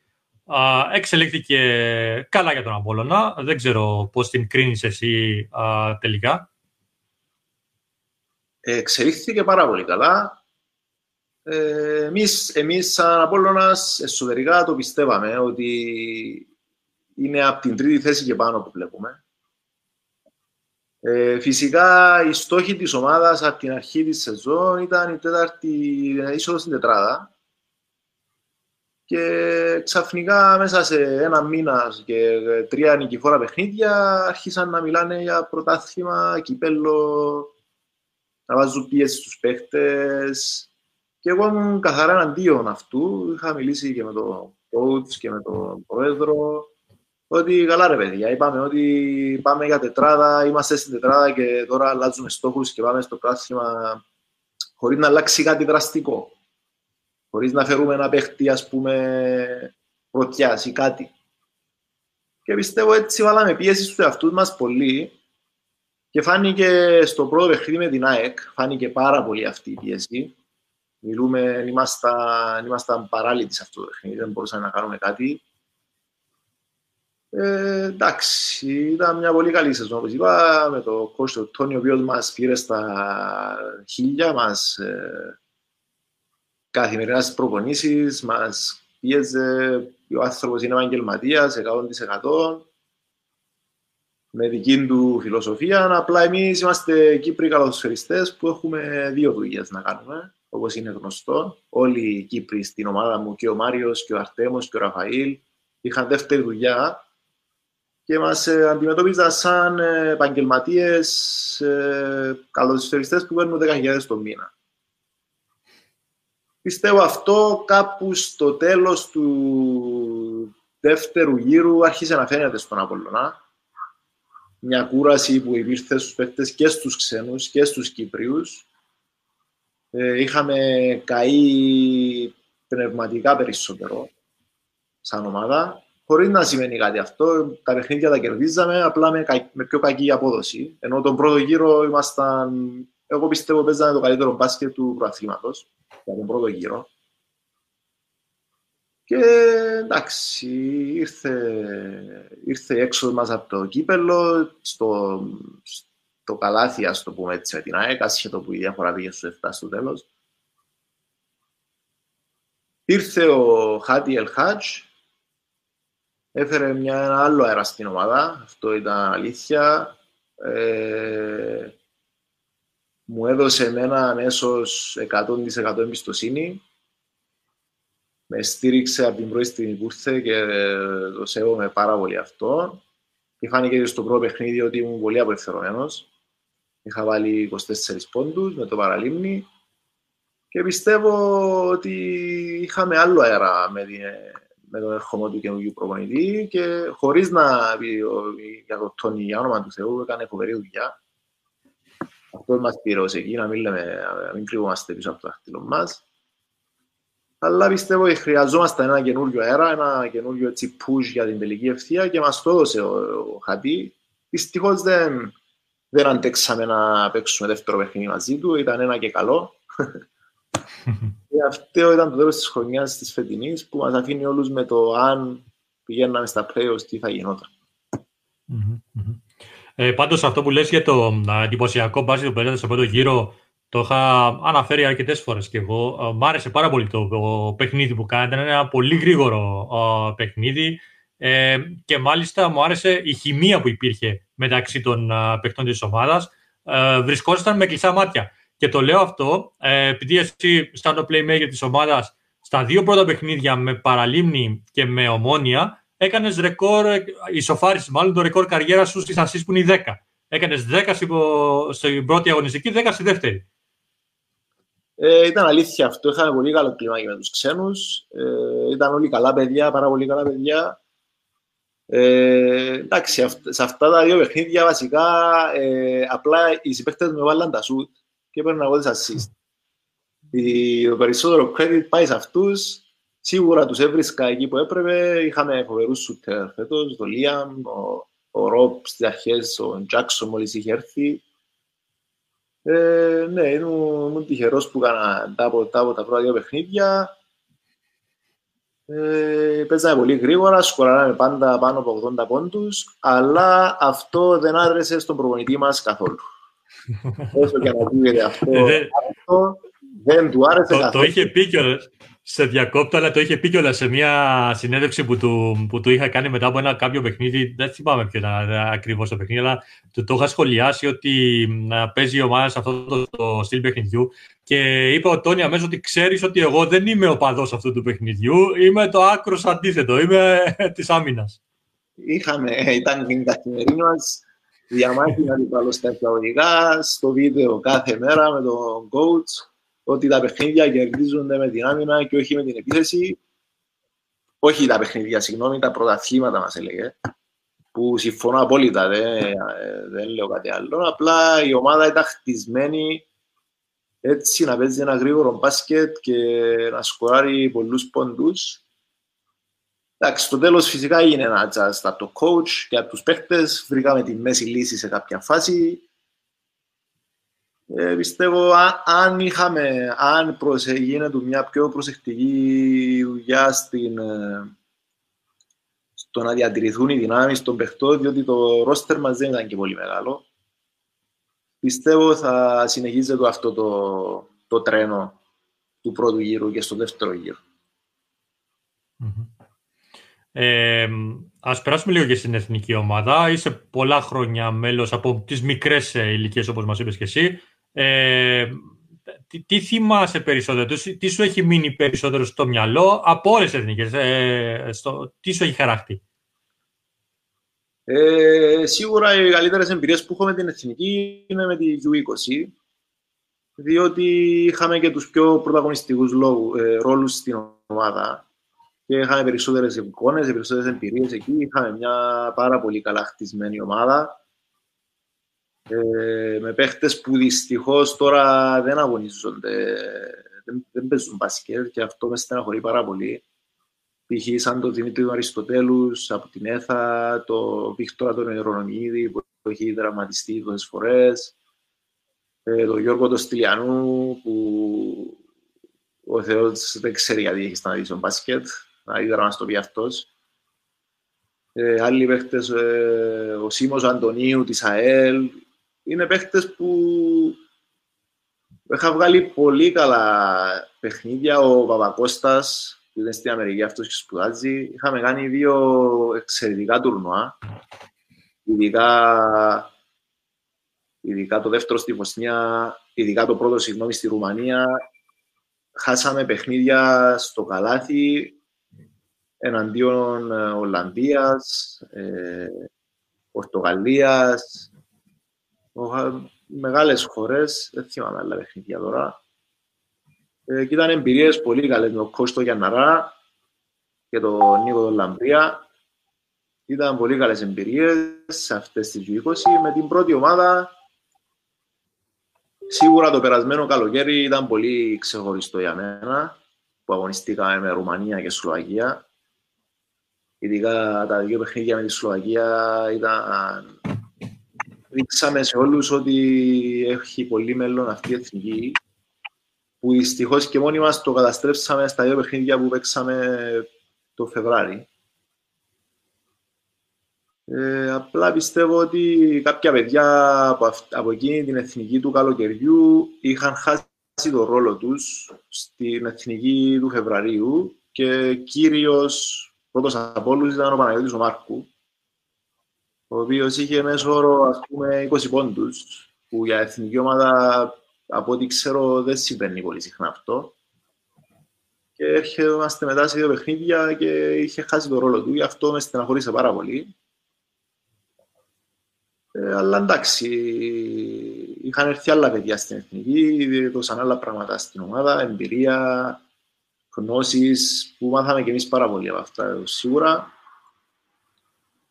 α, εξελίχθηκε καλά για τον Απόλλωνα. Δεν ξέρω πώς την κρίνεις εσύ α, τελικά. Εξελίχθηκε πάρα πολύ καλά. Ε, εμείς, εμείς σαν Απόλλωνας εσωτερικά το πιστεύαμε ότι είναι από την τρίτη θέση και πάνω που βλέπουμε. Ε, φυσικά, οι στόχοι της ομάδας από την αρχή της σεζόν ήταν η τέταρτη είσοδος στην τετράδα. Και ξαφνικά μέσα σε ένα μήνα και τρία νικηφόρα παιχνίδια άρχισαν να μιλάνε για πρωτάθλημα, κυπέλο, να βάζουν πίεση στους παίχτες. Και εγώ ήμουν καθαρά εναντίον αυτού. Είχα μιλήσει και με τον coach και με τον πρόεδρο ότι καλά ρε παιδιά, είπαμε ότι πάμε για τετράδα, είμαστε στην τετράδα και τώρα αλλάζουμε στόχους και πάμε στο πράσιμα χωρίς να αλλάξει κάτι δραστικό. Χωρίς να φέρουμε ένα παίχτη, ας πούμε, πρωτιάς ή κάτι. Και πιστεύω έτσι βάλαμε πίεση στους εαυτούς μας πολύ και φάνηκε στο πρώτο παιχνίδι με την ΑΕΚ, φάνηκε πάρα πολύ αυτή η πίεση. Μιλούμε, ήμασταν, ήμασταν παράλυτοι σε αυτό το παιχνίδι, δεν μπορούσαμε να κάνουμε κάτι. Ε, εντάξει, ήταν μια πολύ καλή σεζόν, όπως είπα, με το coach του Τόνι, ο οποίος μας πήρε στα χίλια, μας ε, καθημερινά στις προπονήσεις, μας πίεζε, ο άνθρωπος είναι επαγγελματίας, 100% με δική του φιλοσοφία, απλά εμείς είμαστε Κύπροι καλοσφαιριστές που έχουμε δύο δουλειές να κάνουμε, όπως είναι γνωστό. Όλοι οι Κύπροι στην ομάδα μου, και ο Μάριος, και ο Αρτέμος, και ο Ραφαήλ, είχαν δεύτερη δουλειά και μας ε, αντιμετώπιζαν σαν ε, επαγγελματίες ε, που παίρνουν 10.000 το μήνα. Πιστεύω αυτό κάπου στο τέλος του δεύτερου γύρου άρχισε να φαίνεται στον Απολλωνά. Μια κούραση που υπήρθε στους παίκτες και στους ξένους και στους Κύπριους. Ε, είχαμε καεί πνευματικά περισσότερο σαν ομάδα Χωρίς να σημαίνει κάτι αυτό, τα παιχνίδια τα κερδίζαμε, απλά με, με πιο κακή απόδοση. Ενώ τον πρώτο γύρο ήμασταν. Εγώ πιστεύω παίζαμε το καλύτερο μπάσκετ του προαθλήματος για τον πρώτο γύρο. Και εντάξει, ήρθε, ήρθε η έξοδος μας από το κύπελο, στο, στο καλάθι, ας το πούμε έτσι, με την ΑΕΚ, ασχετό που η διαφορά πήγε στους 7 στο τέλος. Ήρθε ο Χάτι Ελχάτζ, έφερε μια, ένα άλλο αέρα στην ομάδα. Αυτό ήταν αλήθεια. Ε, μου έδωσε εμένα αμέσως 100% εμπιστοσύνη. Με στήριξε από την πρώτη στιγμή που ήρθε και το σέβομαι πάρα πολύ αυτό. Και φάνηκε στο πρώτο παιχνίδι ότι ήμουν πολύ απελευθερωμένος. Είχα βάλει 24 πόντους με το παραλίμνη και πιστεύω ότι είχαμε άλλο αέρα με την, με τον ερχομό του καινούργιου προπονητή και χωρίς να πει για το Τόνι, για όνομα του Θεού, έκανε φοβερή δουλειά. Αυτό μας πήρε ω εκεί, να μην, λέμε, να μην κρύβομαστε πίσω από το δάχτυλο μας. Αλλά πιστεύω ότι χρειαζόμαστε ένα καινούριο αέρα, ένα καινούριο έτσι push για την τελική ευθεία και μας το έδωσε ο, ο Χατή. Δυστυχώς δεν, δεν αντέξαμε να παίξουμε δεύτερο παιχνίδι μαζί του, ήταν ένα και καλό. Και αυτό ήταν το τέλος της χρονιάς της φετινής που μας αφήνει όλους με το αν πηγαίναμε στα playoffs τι θα γινόταν. Ε, πάντως αυτό που λες για το εντυπωσιακό μπάζι που παίρνετε στο πρώτο γύρο το είχα αναφέρει αρκετές φορές και εγώ. Ε, μ' άρεσε πάρα πολύ το, το παιχνίδι που κάνετε. Είναι ένα πολύ γρήγορο uh, παιχνίδι. Ε, και μάλιστα μου άρεσε η χημεία που υπήρχε μεταξύ των uh, παιχτών της ομάδας. Uh, βρισκόσασταν με κλειστά μάτια. Και το λέω αυτό ε, επειδή εσύ, σαν το playmaker της ομάδας, στα δύο πρώτα παιχνίδια με παραλίμνη και με ομόνια, έκανες ρεκόρ, ισοφάρισες μάλλον το ρεκόρ καριέρας σου στις ασεί που είναι οι 10. Έκανες 10 στην πρώτη αγωνιστική, 10 στη δεύτερη. Ε, ήταν αλήθεια αυτό. Είχαμε πολύ καλό κλίμα με τους ξένους. Ε, ήταν όλοι καλά παιδιά, πάρα πολύ καλά παιδιά. Ε, εντάξει, σε αυτά τα δύο παιχνίδια βασικά ε, απλά οι συμπαίκτες με βάλαν τα σουτ και έπαιρνα εγώ τις assist. Το περισσότερο credit πάει σε αυτούς. Σίγουρα τους έβρισκα εκεί που έπρεπε. Είχαμε φοβερούς σούτερ φέτος, το Λίαμ, ο, ο Ροπ στις αρχές, ο Τζάκσον μόλις είχε έρθει. Ε, ναι, ήμουν τυχερός που έκανα τα από τα, τα πρώτα δύο παιχνίδια. Ε, παίζαμε πολύ γρήγορα, σκοράραμε πάντα πάνω από 80 πόντους, αλλά αυτό δεν άρεσε στον προπονητή μας καθόλου. Όσο και να ακούγεται αυτό, ε, αυτό δεν του άρεσε το, καθόλου. Το είχε πει κιόλας, σε διακόπτω, αλλά το είχε πει κιόλας σε μια συνέντευξη που του, που του είχα κάνει μετά από ένα κάποιο παιχνίδι. Δεν θυμάμαι ποιο ήταν ακριβώς το παιχνίδι, αλλά του το είχα σχολιάσει ότι να παίζει η ομάδα σε αυτό το, το στυλ παιχνιδιού. Και είπε ο Τόνι αμέσως ότι ξέρεις ότι εγώ δεν είμαι ο παδός αυτού του παιχνιδιού. Είμαι το άκρος αντίθετο. Είμαι [laughs] της άμυνας. Είχαμε, ήταν την καθημερινή μα διαμάχη να την στα εισαγωγικά, στο βίντεο κάθε μέρα με τον coach, ότι τα παιχνίδια κερδίζονται με την άμυνα και όχι με την επίθεση. Όχι τα παιχνίδια, συγγνώμη, τα πρωταθλήματα μας έλεγε. Που συμφωνώ απόλυτα, δεν, δεν λέω κάτι άλλο. Απλά η ομάδα ήταν χτισμένη έτσι να παίζει ένα γρήγορο μπάσκετ και να σκοράρει πολλούς πόντους Εντάξει, στο τέλος φυσικά έγινε ένα adjust από το coach και από τους παίχτες. Βρήκαμε τη μέση λύση σε κάποια φάση. Ε, πιστεύω αν, αν είχαμε, αν γίνεται μια πιο προσεκτική δουλειά στην, ε, στο να διατηρηθούν οι δυνάμεις των παιχτών, διότι το ρόστερ μας δεν ήταν και πολύ μεγάλο. Πιστεύω θα συνεχίζεται αυτό το, το τρένο του πρώτου γύρου και στο δεύτερο γύρο. Mm-hmm. Ε, ας περάσουμε λίγο και στην εθνική ομάδα. Είσαι πολλά χρόνια μέλος από τις μικρές ηλικίες, όπως μας είπες και εσύ. Ε, τι, τι θυμάσαι περισσότερο, τι, τι σου έχει μείνει περισσότερο στο μυαλό από όλες τις εθνικές, ε, στο, τι σου έχει χαραχτεί. Ε, σίγουρα οι καλύτερες εμπειρίες που έχω με την εθνική είναι με τη U20, διότι είχαμε και τους πιο πρωταγωνιστικούς λόγου, ε, ρόλους στην ομάδα και είχαμε περισσότερες εικόνες, περισσότερες εμπειρίες εκεί. Είχαμε μια πάρα πολύ καλά χτισμένη ομάδα ε, με παίχτες που δυστυχώς τώρα δεν αγωνίζονται, δεν, δεν παίζουν μπάσκετ και αυτό μες στεναχωρεί πάρα πολύ. Π.χ. σαν το Δημήτρη του Αριστοτέλους από την ΕΘΑ, το Βίκτορα τον Ιερονομίδη που έχει δραματιστεί τόσες φορές, ε, τον Γιώργο τον Στυλιανού που ο Θεός δεν ξέρει γιατί έχει σταματήσει τον μπάσκετ, να δει να μας το πει αυτός. Ε, άλλοι παίχτες, ε, ο Σίμος Αντωνίου της ΑΕΛ, είναι παίχτες που είχα βγάλει πολύ καλά παιχνίδια. Ο Παπακώστας, που είναι στην Αμερική, αυτός και σπουδάζει. Είχαμε κάνει δύο εξαιρετικά τουρνουά. Ειδικά, ειδικά το δεύτερο στη Βοσνία, ειδικά το πρώτο, συγγνώμη, στη Ρουμανία. Χάσαμε παιχνίδια στο καλάθι εναντίον ε, Ολλανδίας, ε, Πορτογαλίας, μεγάλες χώρες, δεν θυμάμαι άλλα παιχνίδια τώρα. Ε, και ήταν εμπειρίες πολύ καλές με τον Κώστο Γιανναρά και τον Νίκο τον Λαμπρία. Ήταν πολύ καλές εμπειρίες σε αυτές τις 20. Με την πρώτη ομάδα, σίγουρα το περασμένο καλοκαίρι ήταν πολύ ξεχωριστό για μένα, που αγωνιστήκαμε με Ρουμανία και Σλοβακία. Ειδικά τα δύο παιχνίδια με τη Σλοβακία ήταν δείξαμε σε όλους ότι έχει πολύ μέλλον αυτή η εθνική που δυστυχώς και μόνοι μας το καταστρέψαμε στα δύο παιχνίδια που παίξαμε το Φεβράρι. Ε, απλά πιστεύω ότι κάποια παιδιά από, από εκείνη την εθνική του καλοκαιριού είχαν χάσει το ρόλο τους στην εθνική του Φεβραρίου και κύριος πρώτος από όλους ήταν ο Παναγιώτης ο Μάρκου ο οποίος είχε μέσω όρο ας πούμε 20 πόντους, που για εθνική ομάδα από ό,τι ξέρω δεν συμβαίνει πολύ συχνά αυτό. Και έρχεται μετά σε δύο παιχνίδια και είχε χάσει τον ρόλο του, γι' αυτό με στεναχωρήσε πάρα πολύ. Ε, αλλά εντάξει, είχαν έρθει άλλα παιδιά στην εθνική, έδωσαν άλλα πράγματα στην ομάδα, εμπειρία, γνώσεις που μάθαμε κι εμείς πάρα πολύ από αυτά σίγουρα.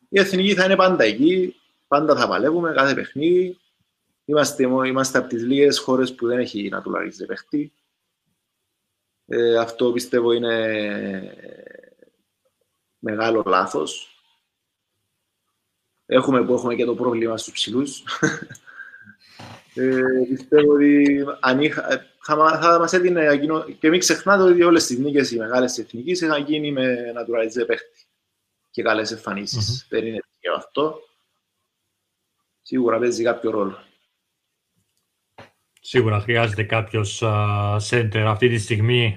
Η εθνική θα είναι πάντα εκεί, πάντα θα παλεύουμε κάθε παιχνίδι. Είμαστε, είμαστε από τις λίγες χώρες που δεν έχει να τουλαρίζει παιχτή. Ε, αυτό πιστεύω είναι μεγάλο λάθος. Έχουμε που έχουμε και το πρόβλημα στους ψηλούς. [laughs] ε, πιστεύω ότι αν είχα, θα, θα μας έδινε εκείνο, και μην ξεχνάτε ότι όλες τις νίκες οι μεγάλες εθνικές είχαν γίνει με naturalize παίχτη και καλές εμφανίσεις. Mm-hmm. Δεν είναι και αυτό. Σίγουρα παίζει κάποιο ρόλο. Σίγουρα χρειάζεται κάποιος center αυτή τη στιγμή,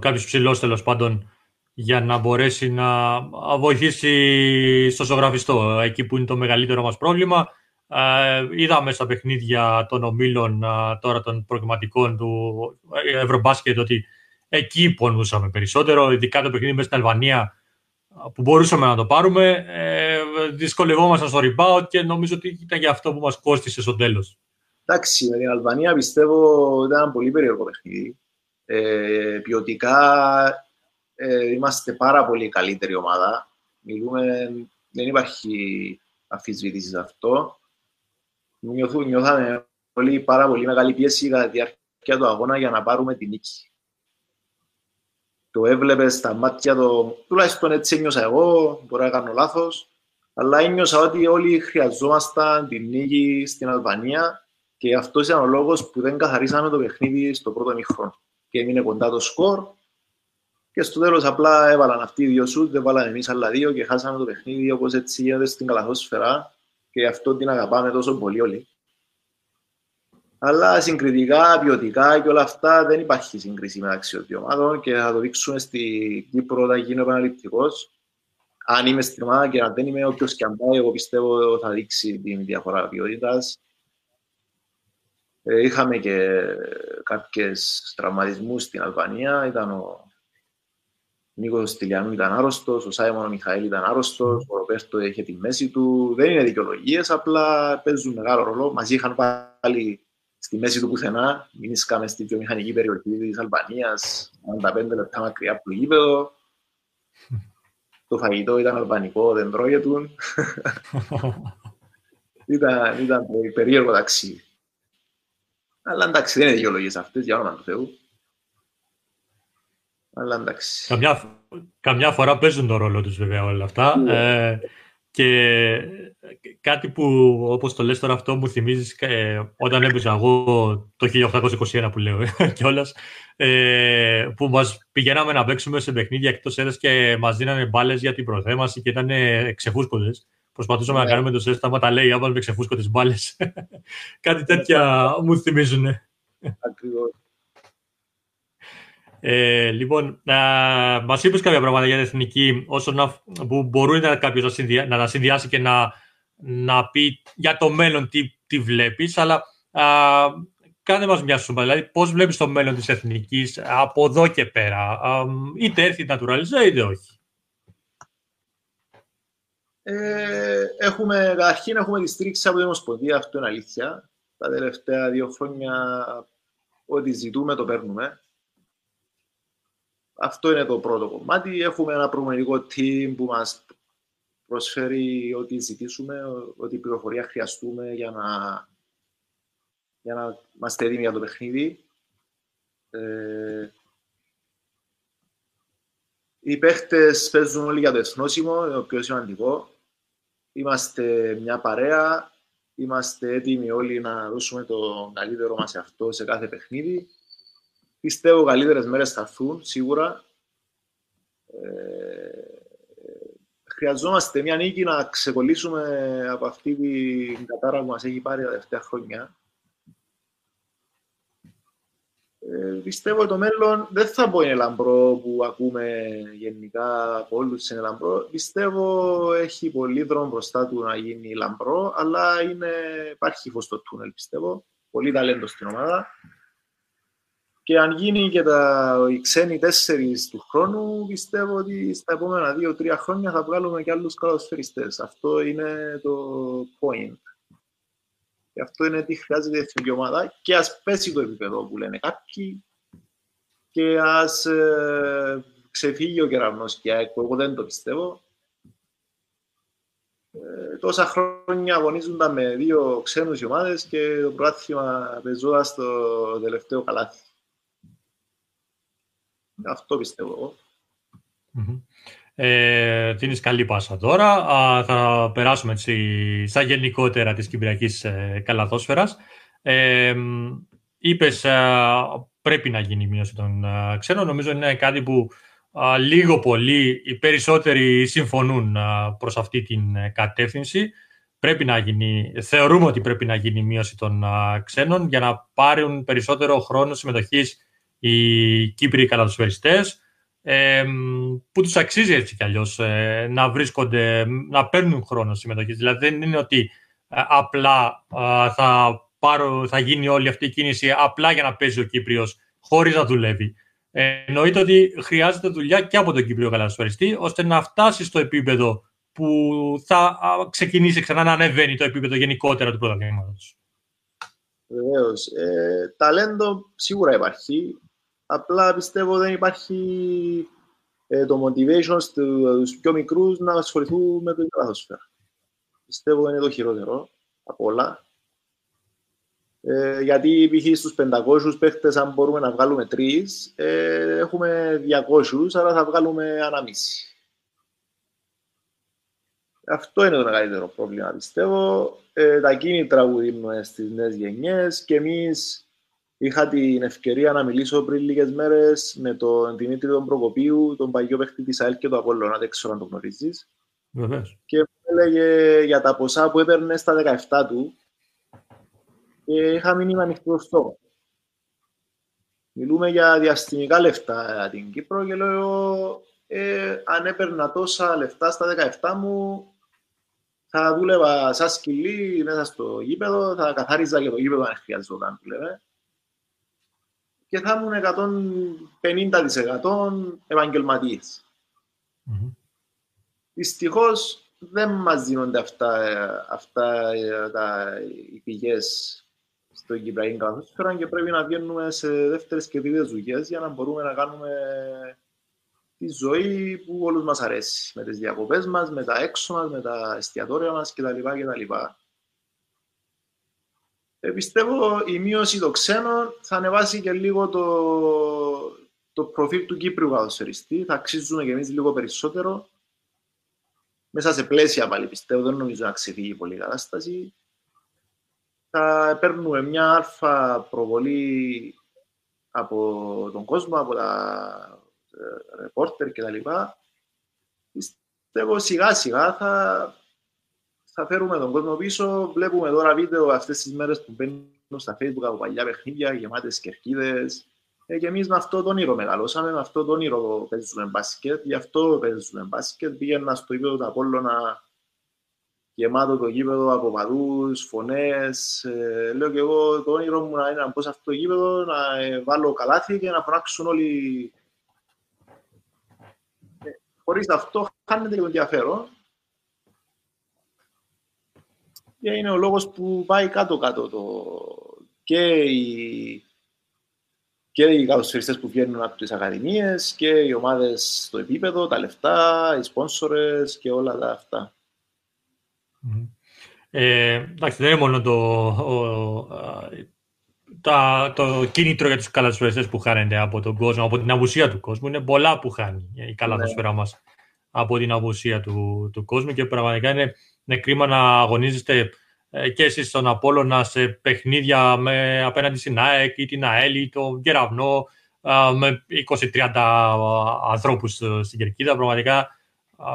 κάποιος ψηλός τέλος πάντων, για να μπορέσει να βοηθήσει στο ζωγραφιστό, εκεί που είναι το μεγαλύτερο μας πρόβλημα. Είδαμε στα παιχνίδια των ομίλων τώρα των προγραμματικών του ε, Ευρωμπάσκετ ότι εκεί πονούσαμε περισσότερο, ειδικά το παιχνίδι με στην Αλβανία που μπορούσαμε να το πάρουμε. Ε, δυσκολευόμασταν στο rebound και νομίζω ότι ήταν και αυτό που μας κόστησε στο τέλος. Εντάξει, με την Αλβανία πιστεύω ήταν ένα πολύ περίεργο παιχνίδι. Ε, ποιοτικά ε, είμαστε πάρα πολύ καλύτερη ομάδα. Μιλούμε, δεν υπάρχει αφισβήτηση σε αυτό. Νιώθαμε πολύ, πάρα πολύ μεγάλη πίεση κατά τη διάρκεια του αγώνα για να πάρουμε την νίκη το έβλεπες στα μάτια του, τουλάχιστον έτσι ένιωσα εγώ, μπορεί να κάνω λάθος, αλλά ένιωσα ότι όλοι χρειαζόμασταν την νίκη στην Αλβανία και αυτός ήταν ο λόγος που δεν καθαρίσαμε το παιχνίδι στο πρώτο μήχρονο. Και έμεινε κοντά το σκορ και στο τέλος απλά έβαλαν αυτοί οι δύο σουτ, δεν βάλαμε εμείς άλλα δύο και χάσαμε το παιχνίδι όπως έτσι γίνεται στην καλαθόσφαιρα και αυτό την αγαπάμε τόσο πολύ όλοι. Αλλά συγκριτικά, ποιοτικά και όλα αυτά δεν υπάρχει σύγκριση μεταξύ των δύο ομάδων και θα το δείξουμε στην Κύπρο όταν γίνει ο επαναληπτικό. Αν είμαι στην ομάδα και αν δεν είμαι όποιος και αν πάει, εγώ πιστεύω θα δείξει την διαφορά ποιότητας. Ε, είχαμε και κάποιες τραυματισμούς στην Αλβανία. Ήταν ο Νίκος Στυλιανού ήταν άρρωστος, ο Σάιμον ο Μιχαήλ ήταν άρρωστος, ο Ροπέρτο είχε τη μέση του. Δεν είναι δικαιολογίες, απλά παίζουν μεγάλο ρόλο. Μαζί είχαν πάλι στη μέση του πουθενά. Μείνισκαμε στη βιομηχανική περιοχή της Αλβανίας, 45 λεπτά μακριά από το γήπεδο. το φαγητό ήταν αλβανικό, δεν τρώγεται. [laughs] ήταν, ήταν περίεργο ταξίδι. Αλλά εντάξει, δεν είναι δικαιολογίες αυτές, για όνομα του Θεού. Αλλά εντάξει. Καμιά, καμιά φορά παίζουν τον ρόλο τους βέβαια όλα αυτά. Ναι. Ε, και κάτι που, όπως το λες τώρα αυτό, μου θυμίζεις ε, όταν έπαιζα εγώ το 1821 που λέω ε, [laughs] κιόλας, ε, που μας πηγαίναμε να παίξουμε σε παιχνίδια εκτός έδρας και μας δίνανε μπάλες για την προθέμαση και ήταν ξεφούσκοντες. Προσπαθούσαμε να ναι. κάνουμε το σέσταμα, τα λέει, άμα με ξεφούσκοντες μπάλες. [laughs] κάτι τέτοια μου θυμίζουν. Ακριβώς. Ε, λοιπόν, μας είπες κάποια πράγματα για την εθνική όσο να, που μπορεί να κάποιος να, συνδυα, να συνδυάσει και να, να πει για το μέλλον τι, τι βλέπεις, αλλά α, κάνε μας μια σούμα. Δηλαδή, πώς βλέπεις το μέλλον της εθνικής από εδώ και πέρα, α, είτε έρθει naturalize είτε όχι; Ε, έχουμε, καταρχήν έχουμε τη στήριξη από την Ομοσπονδία, αυτό είναι αλήθεια. Τα τελευταία δύο χρόνια ό,τι ζητούμε το παίρνουμε. Αυτό είναι το πρώτο κομμάτι. Έχουμε ένα προμονητικό team που μας προσφέρει ό,τι ζητήσουμε, ό,τι πληροφορία χρειαστούμε για να, για να είμαστε έτοιμοι για το παιχνίδι. Ε, οι παίχτες παίζουν όλοι για το εθνόσημο, είναι το πιο σημαντικό. Είμαστε μια παρέα, είμαστε έτοιμοι όλοι να δώσουμε το καλύτερο μας σε αυτό σε κάθε παιχνίδι. Πιστεύω καλύτερες μέρες θα έρθουν, σίγουρα. Ε, χρειαζόμαστε μια νίκη να ξεκολλήσουμε από αυτή την κατάρα που μας έχει πάρει τα τελευταία χρόνια. Ε, πιστεύω ότι το μέλλον δεν θα πω είναι λαμπρό που ακούμε γενικά από όλους είναι λαμπρό. Πιστεύω έχει πολύ δρόμο μπροστά του να γίνει λαμπρό, αλλά είναι, υπάρχει φως στο τούνελ πιστεύω. Πολύ ταλέντο στην ομάδα. Και αν γίνει και τα, οι ξένοι τέσσερις του χρόνου, πιστεύω ότι στα επόμενα δύο-τρία χρόνια θα βγάλουμε και άλλους καλοσφαιριστές. Αυτό είναι το point. Και αυτό είναι τι χρειάζεται η εθνική ομάδα και ας πέσει το επίπεδο που λένε κάποιοι και ας ε, ξεφύγει ο κεραυνός και εγώ δεν το πιστεύω. Ε, τόσα χρόνια αγωνίζονταν με δύο ξένους ομάδες και το πράθυμα πεζόταν στο τελευταίο καλάθι. Αυτό πιστεύω εγώ. Ε, τίνεις καλή πάσα τώρα. Α, θα περάσουμε έτσι, στα γενικότερα της Κυπριακής ε, Καλαθόσφαιρας. Ε, είπες πρέπει να γίνει η μείωση των ξένων. Νομίζω είναι κάτι που λίγο πολύ οι περισσότεροι συμφωνούν προς αυτή την ε, κατεύθυνση. Πρέπει να γίνει, θεωρούμε ότι πρέπει να γίνει η μείωση των ξένων για να πάρουν περισσότερο χρόνο συμμετοχής οι Κύπροι καλαδοσφαιριστές ε, που τους αξίζει έτσι κι αλλιώς ε, να βρίσκονται, να παίρνουν χρόνο συμμετοχή. Δηλαδή δεν είναι ότι ε, απλά θα, πάρω, θα γίνει όλη αυτή η κίνηση απλά για να παίζει ο Κύπριος χωρίς να δουλεύει. εννοείται ότι χρειάζεται δουλειά και από τον Κύπριο καλαδοσφαιριστή ώστε να φτάσει στο επίπεδο που θα ξεκινήσει ξανά να ανεβαίνει το επίπεδο γενικότερα του πρωταθλήματος. Βεβαίως. Ε, ταλέντο σίγουρα υπάρχει. Απλά πιστεύω δεν υπάρχει ε, το motivation στους πιο μικρούς να ασχοληθούν με το ποδόσφαιρο. Πιστεύω είναι το χειρότερο από όλα. Ε, γιατί π.χ. στους 500 παίχτες αν μπορούμε να βγάλουμε τρεις, ε, έχουμε 200, άρα θα βγάλουμε ανάμιση. Αυτό είναι το μεγαλύτερο πρόβλημα, πιστεύω. Ε, τα κίνητρα που δίνουμε στις νέες γενιές και εμείς Είχα την ευκαιρία να μιλήσω πριν λίγες μέρες με τον Δημήτρη τον Προκοπίου, τον παγιό παίχτη της ΑΕΛ και του Απόλλωνα, δεν ξέρω αν το γνωρίζεις. Και μου έλεγε για τα ποσά που έπαιρνε στα 17 του και είχα μείνει με ανοιχτό στόμα. Μιλούμε για διαστημικά λεφτά την Κύπρο και λέω ε, αν έπαιρνα τόσα λεφτά στα 17 μου θα δούλευα σαν σκυλί μέσα στο γήπεδο, θα καθάριζα και το γήπεδο αν χρειαζόταν, βλέπε. Και θα ήμουν 150% επαγγελματίες. Μμμ. Δυστυχώς δεν μας δίνονται αυτά, ε, αυτά ε, τα, οι πηγές στο Κυπριακή καθόσφαιρα και πρέπει να βγαίνουμε σε δεύτερες και τρίτες δουλειές για να μπορούμε να κάνουμε τη ζωή που όλους μας αρέσει. Με τις διακοπές μας, με τα έξω μας, με τα εστιατόρια μας κτλ. κτλ. Ε, πιστεύω η μείωση των ξένων θα ανεβάσει και λίγο το, το προφίλ του Κύπριου καθοσφαιριστή. Θα αξίζουμε και εμείς λίγο περισσότερο. Μέσα σε πλαίσια πάλι πιστεύω, δεν νομίζω να ξεφύγει πολύ η κατάσταση. Θα παίρνουμε μια αλφα προβολή από τον κόσμο, από τα ρεπόρτερ κτλ. Πιστεύω σιγά σιγά θα, θα φέρουμε τον κόσμο πίσω. Βλέπουμε τώρα βίντεο αυτές τις μέρες που μπαίνουν στα facebook από παλιά παιχνίδια γεμάτες κερκίδες. Ε, και εμείς με αυτό το όνειρο μεγαλώσαμε, με αυτό το όνειρο παίζουμε μπάσκετ. Γι' αυτό παίζουμε μπάσκετ. Πήγαινα στο γήπεδο του Απόλλωνα γεμάτο το γήπεδο από παδούς, φωνές. Ε, λέω και εγώ το όνειρο μου να είναι να μπω σε αυτό το γήπεδο, να ε, βάλω καλάθι και να φωνάξουν όλοι. Ε, Χωρίς αυτό χάνεται και το ενδιαφέρον και είναι ο λόγος που πάει κάτω-κάτω το... και οι, και οι καλοσφαιριστές που βγαίνουν από τις ακαδημίες και οι ομάδες στο επίπεδο, τα λεφτά, οι σπόνσορες και όλα τα αυτά. Ε, εντάξει, δεν είναι μόνο το, ο, τα, το κίνητρο για τους καλασφαιριστές που χάνεται από τον κόσμο, από την απουσία του κόσμου. Είναι πολλά που χάνει η καλαθοσφαίρα ναι. μας από την απουσία του, του κόσμου και πραγματικά είναι είναι κρίμα να αγωνίζεστε ε, και εσείς στον Απόλλωνα σε παιχνίδια με, απέναντι στην ΑΕΚ ή την ΑΕΛ ή το Γεραυνό με 20-30 ανθρώπους στην Κερκίδα. Πραγματικά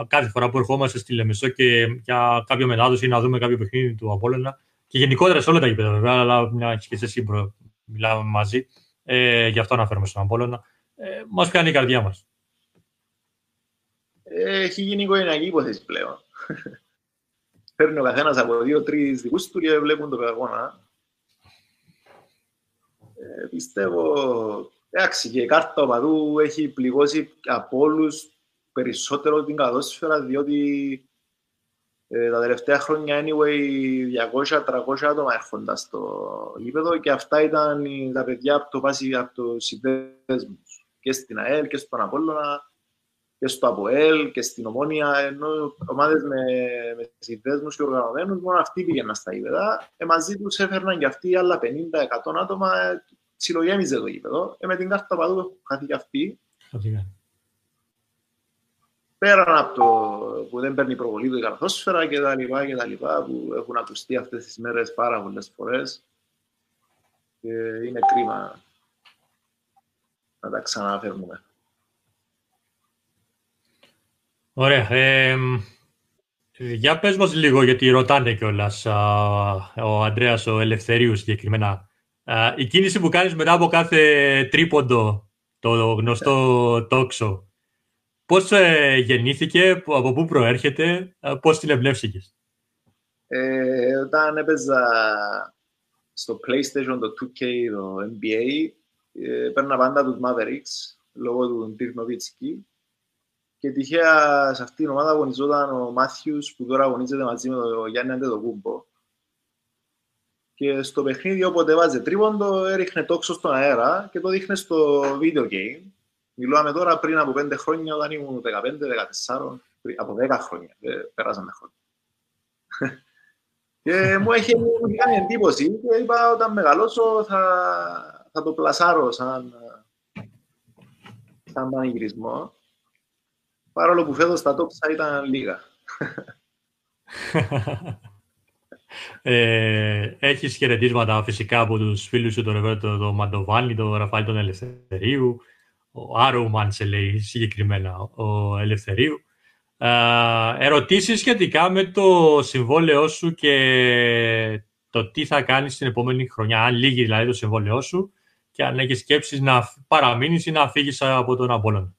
κάθε φορά που ερχόμαστε στη Λεμεσό και για κάποια μετάδοση να δούμε κάποιο παιχνίδι του Απόλλωνα και γενικότερα σε όλα τα γήπεδα βέβαια, αλλά μια και εσύ μιλάμε μαζί, ε, γι' αυτό αναφέρομαι στον Απόλλωνα, ε, μας κάνει η καρδιά μας. Έχει γίνει οικογενειακή υπόθεση πλέον παίρνει ο καθένας από δύο-τρει δικούς του και βλέπουν το αγώνα. Ε, πιστεύω, εντάξει, και η κάρτα οπαδού έχει πληγώσει από όλους περισσότερο την κατόσφαιρα, διότι ε, τα τελευταία χρόνια, anyway, 200-300 άτομα έρχονταν στο γήπεδο και αυτά ήταν τα παιδιά από το, από το συνδέσμους και στην ΑΕΛ και στον Απόλλωνα και στο ΑΠΟΕΛ και στην Ομόνια, ενώ ομάδες με, με συνδέσμους και οργανωμένους, μόνο αυτοί πήγαιναν στα γήπεδα. Ε, μαζί τους έφερναν και αυτοί άλλα 50-100 άτομα, ε, ψιλογέμιζε το γήπεδο. Ε, με την κάρτα παδού χαθεί και αυτή. Πέραν από το που δεν παίρνει προβολή του η καρθόσφαιρα και τα λοιπά και τα λοιπά που έχουν ακουστεί αυτές τις μέρες πάρα πολλές φορές και είναι κρίμα να τα ξαναφέρνουμε. Ωραία. Ε, για πες μας λίγο, γιατί ρωτάνε κιόλας ο Αντρέας ο Ελευθερίου συγκεκριμένα. Α, η κίνηση που κάνεις μετά από κάθε τρίποντο, το γνωστό τόξο, πώς ε, γεννήθηκε, από πού προέρχεται, πώς την εμπνεύσηκες; Ε, όταν έπαιζα στο PlayStation, το 2K, το NBA, ε, παίρνα πάντα τους Mavericks, λόγω του Dirk Nowitzki και τυχαία σε αυτήν την ομάδα αγωνιζόταν ο Μάθιους που τώρα αγωνίζεται μαζί με τον Γιάννη Αντεδοκούμπο. Και στο παιχνίδι όποτε βάζε τρίποντο έριχνε τόξο στον αέρα και το δείχνε στο video game. Μιλάμε τώρα πριν από 5 χρόνια όταν ήμουν 15-14, από 10 χρόνια, δεν πέρασαν χρόνια. και μου έχει κάνει εντύπωση και είπα όταν μεγαλώσω θα, θα το πλασάρω σαν, σαν πανηγυρισμό. Παρόλο που φέτος τα τόξα ήταν λίγα. ε, έχεις χαιρετίσματα φυσικά από τους φίλους σου, τον Ρεβέρτο τον Μαντοβάνη, τον Ραφαήλ τον Ελευθερίου, ο Άρουμαν σε λέει συγκεκριμένα ο Ελευθερίου. Ε, ερωτήσεις σχετικά με το συμβόλαιό σου και το τι θα κάνεις την επόμενη χρονιά, αν λύγει δηλαδή το συμβόλαιό σου και αν έχεις σκέψεις να παραμείνεις ή να φύγεις από τον Απόλλωνα.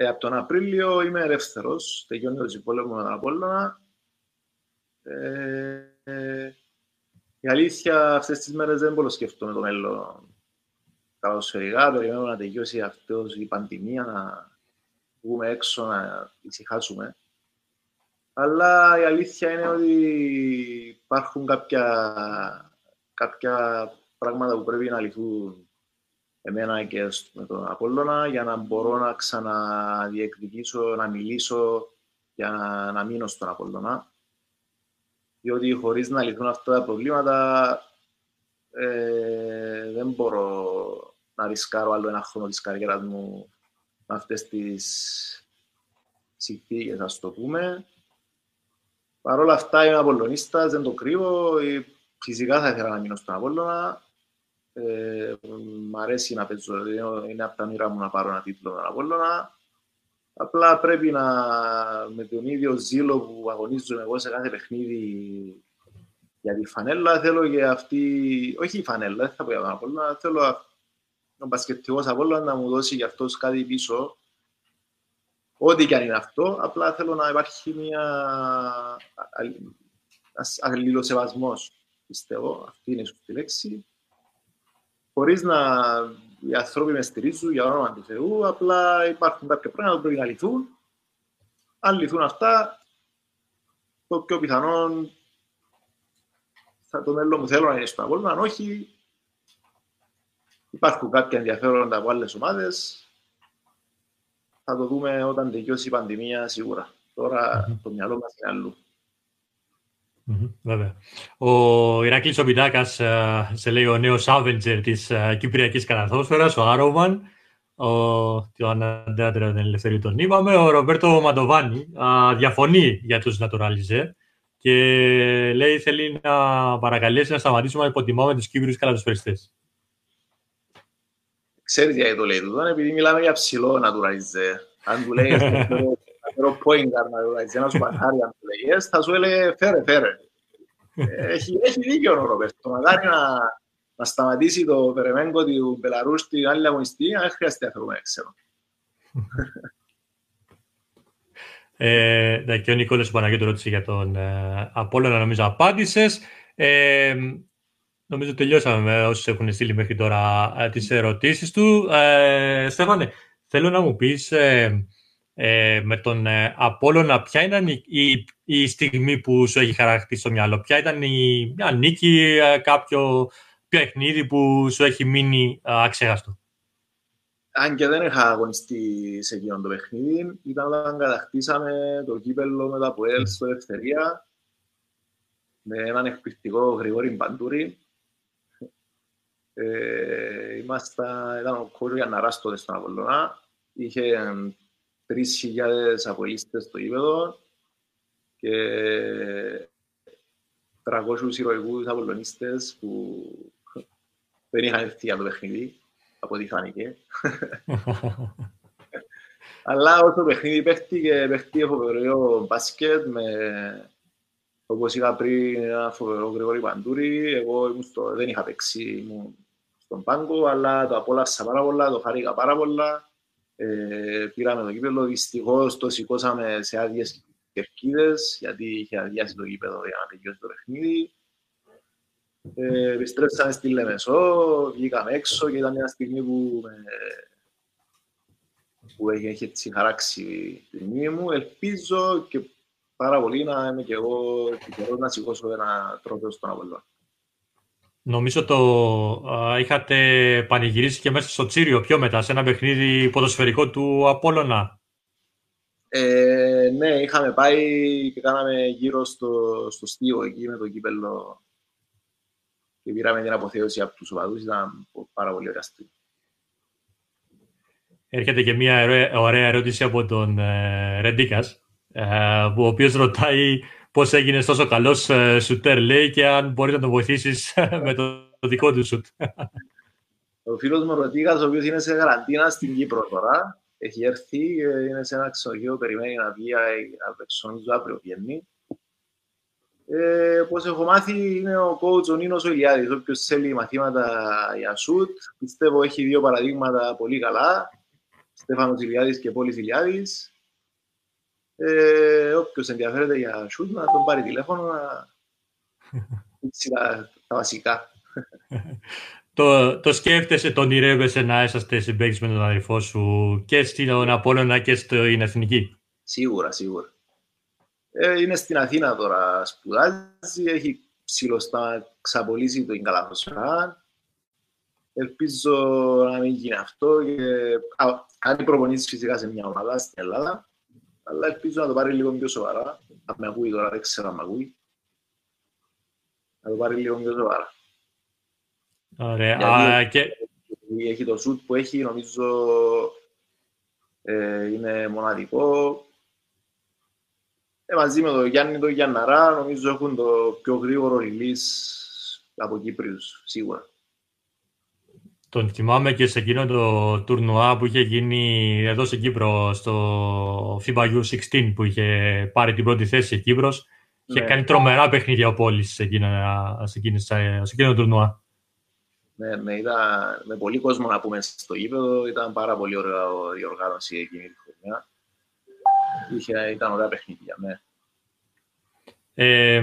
Ε, από τον Απρίλιο είμαι ελεύθερος. Τελειώνει το συμβόλαιο με τον Απόλλωνα. Ε, ε, η αλήθεια, αυτές τις μέρες δεν μπορώ να σκεφτούμε το μέλλον καλοσφαιρικά, περιμένουμε να τελειώσει αυτός η πανδημία, να βγούμε έξω, να ησυχάσουμε. Αλλά η αλήθεια είναι ότι υπάρχουν κάποια, κάποια πράγματα που πρέπει να λυθούν εμένα και με τον Απόλλωνα για να μπορώ να ξαναδιεκδικήσω, να μιλήσω για να, να μείνω στον Απόλλωνα. Διότι χωρίς να λυθούν αυτά τα προβλήματα ε, δεν μπορώ να ρισκάρω άλλο ένα χρόνο της καριέρας μου με αυτές τις συνθήκες, ας το πούμε. Παρ' όλα αυτά είμαι Απολλωνίστας, δεν το κρύβω. Ε, φυσικά θα ήθελα να μείνω στον Απόλλωνα. Ε, μ' αρέσει να παίζω, είναι από τα μοίρα μου να πάρω ένα τίτλο με τον Απόλλωνα. Απλά πρέπει να, με τον ίδιο ζήλο που αγωνίζομαι εγώ σε κάθε παιχνίδι για τη φανέλα, θέλω και αυτή, όχι η φανέλα, δεν θα πω για τον Απόλλωνα, θέλω ο μπασκετικός Απόλλωνας να μου δώσει για αυτός κάτι πίσω, ό,τι και αν είναι αυτό, απλά θέλω να υπάρχει μια αλληλοσεβασμός, πιστεύω, αυτή είναι η σωστή λέξη, χωρίς να οι άνθρωποι με στηρίζουν για όνομα του Θεού, απλά υπάρχουν κάποια πράγματα που πρέπει να λυθούν. Αν λυθούν αυτά, το πιο πιθανό θα το μέλλον μου θέλω να είναι στο Απόλλωνα. Αν όχι, υπάρχουν κάποια ενδιαφέροντα από άλλες ομάδες. Θα το δούμε όταν τελειώσει η πανδημία σίγουρα. Τώρα mm-hmm. το μυαλό μας είναι αλλού. Mm-hmm, βέβαια. Ο Ηράκλης Ομπιτάκας ε, σε λέει ο νέος Avenger της uh, Κυπριακής Καραθόσφαιρας, ο Άροβαν, ο, το αναντέατρα την ελευθερία τον είπαμε, ο Ρομπέρτο Μαντοβάνη uh, διαφωνεί για τους Naturalize και λέει θέλει να παρακαλέσει να σταματήσουμε να υποτιμάμε τους Κύπριους καλαθοσφαιριστές. Ξέρεις γιατί το λέει τούτο, επειδή μιλάμε για ψηλό Naturalize. Αν του λέει [laughs] φέρω point guard Naturalize, να σου πατάρει αν του λέει, θα σου έλεγε φέρε, φέρε. Έχει, έχει δίκιο ο Ροπέρτο. Μακάρι να, να σταματήσει το περεμένκο του Μπελαρούς στην άλλη αγωνιστή, αν χρειάζεται να θέλουμε έξω. Ε, ναι, και ο Νικόλας Παναγιώτου ρώτησε για τον ε, Απόλλωνα, νομίζω απάντησες. Ε, νομίζω τελειώσαμε με όσους έχουν στείλει μέχρι τώρα ε, τις ερωτήσεις του. Ε, Στέφανε, θέλω να μου πεις ε, ε, με τον ε, Απόλλωνα ποια ήταν η, η, η, στιγμή που σου έχει χαρακτήσει στο μυαλό, ποια ήταν η μια νίκη, ε, κάποιο παιχνίδι που σου έχει μείνει ε, αξέχαστο αν και δεν είχα αγωνιστεί σε εκείνο το παιχνίδι, ήταν όταν κατακτήσαμε το κύπελο με τα Ποέλ στο Ελευθερία με έναν εκπληκτικό Γρηγόρη Μπαντούρη. Ε, ήμασταν, ήταν ο κόρο για να ράστοτε στον Απολλωνά. Είχε 3.000 απολύστες στο γήπεδο και 300 ηρωικούς απολλωνίστες που δεν είχαν έρθει για το παιχνίδι από ό,τι φάνηκε. Αλλά όσο παιχνίδι παίχτηκε, παίχτηκε φοβερό μπάσκετ με, όπως είπα πριν, ένα φοβερό Γρηγόρη Παντούρη. Εγώ ήμουν στο, δεν είχα παίξει, ήμουν στον πάγκο, αλλά το απόλαυσα πάρα πολλά, το χάρηκα πάρα πολλά. Ε, πήραμε το κύπελο, δυστυχώς το σηκώσαμε σε άδειες κερκίδες, γιατί είχε αδειάσει το κύπελο για να τελειώσει το παιχνίδι. Ε, επιστρέψαμε στη Λεμεσό, βγήκαμε έξω και ήταν μια στιγμή που, ε, που έχει έτσι χαράξει τη μνήμη μου. Ελπίζω και πάρα πολύ να είμαι και εγώ τυχερός να σηκώσω ένα τρόπο στον Απόλλωνα. Νομίζω το α, είχατε πανηγυρίσει και μέσα στο Τσίριο πιο μετά, σε ένα παιχνίδι ποδοσφαιρικό του Απόλλωνα. Ε, ναι, είχαμε πάει και κάναμε γύρω στο, στο στίβο εκεί με το κύπελο και πήραμε την αποθέωση από τους οπαδούς, ήταν πάρα πολύ ωραία στιγμή. Έρχεται και μια ωραία ερώτηση από τον ε, Ρεντίκας, ε, ο οποίος ρωτάει πώς έγινες τόσο καλός ε, σουτέρ, λέει, και αν μπορείς να τον βοηθήσεις με το, το δικό του σουτ. Ο φίλος μου Ρεντίκας, ο οποίος είναι σε καραντίνα στην Κύπρο τώρα, έχει έρθει, είναι σε ένα ξενοδοχείο, περιμένει να βγει, απεξονίζω αύριο βγαίνει. Ε, όπως έχω μάθει είναι ο coach ο Νίνος ο Ηλιάδης, όποιος θέλει μαθήματα για σουτ. Πιστεύω έχει δύο παραδείγματα πολύ καλά. Στέφανος Ηλιάδης και Πόλης Ηλιάδης. Ε, όποιος ενδιαφέρεται για σουτ να τον πάρει τηλέφωνο να [laughs] τα, τα βασικά. το, το σκέφτεσαι, το ονειρεύεσαι να είσαστε συμπαίκτης με τον αδερφό σου και στην Απόλλωνα και στην Εθνική; Σίγουρα, σίγουρα. Ε, είναι στην Αθήνα τώρα, σπουδάζει, έχει ψηλωστά ξαπολύσει το εγκαλαθοσφαιρά. Ελπίζω να μην γίνει αυτό. Και... Α, κάνει προπονήσεις φυσικά σε μια ομάδα στην Ελλάδα, αλλά ελπίζω να το πάρει λίγο πιο σοβαρά. Αν με ακούει τώρα, δεν ξέρω αν με ακούει. Να το πάρει λίγο πιο σοβαρά. Ωραία. Α, και... Έχει το σουτ που έχει, νομίζω ε, είναι μοναδικό. Ε, μαζί με τον Γιάννη τον Γιάνναρά, νομίζω έχουν το πιο γρήγορο release από Κύπριους, σίγουρα. Τον θυμάμαι και σε εκείνο το τουρνουά που είχε γίνει εδώ στην Κύπρο, στο FIBA U16 που είχε πάρει την πρώτη θέση η Κύπρος. Ναι. Είχε κάνει τρομερά παιχνίδια ο Πόλης σε εκείνο, σε εκείνο το τουρνουά. Ναι, ναι, ήταν με πολύ κόσμο να πούμε στο γήπεδο. Ήταν πάρα πολύ ωραία η οργάνωση εκείνη τη χρονιά. Είχε, ήταν ωραία παιχνίδια, ναι. Ε,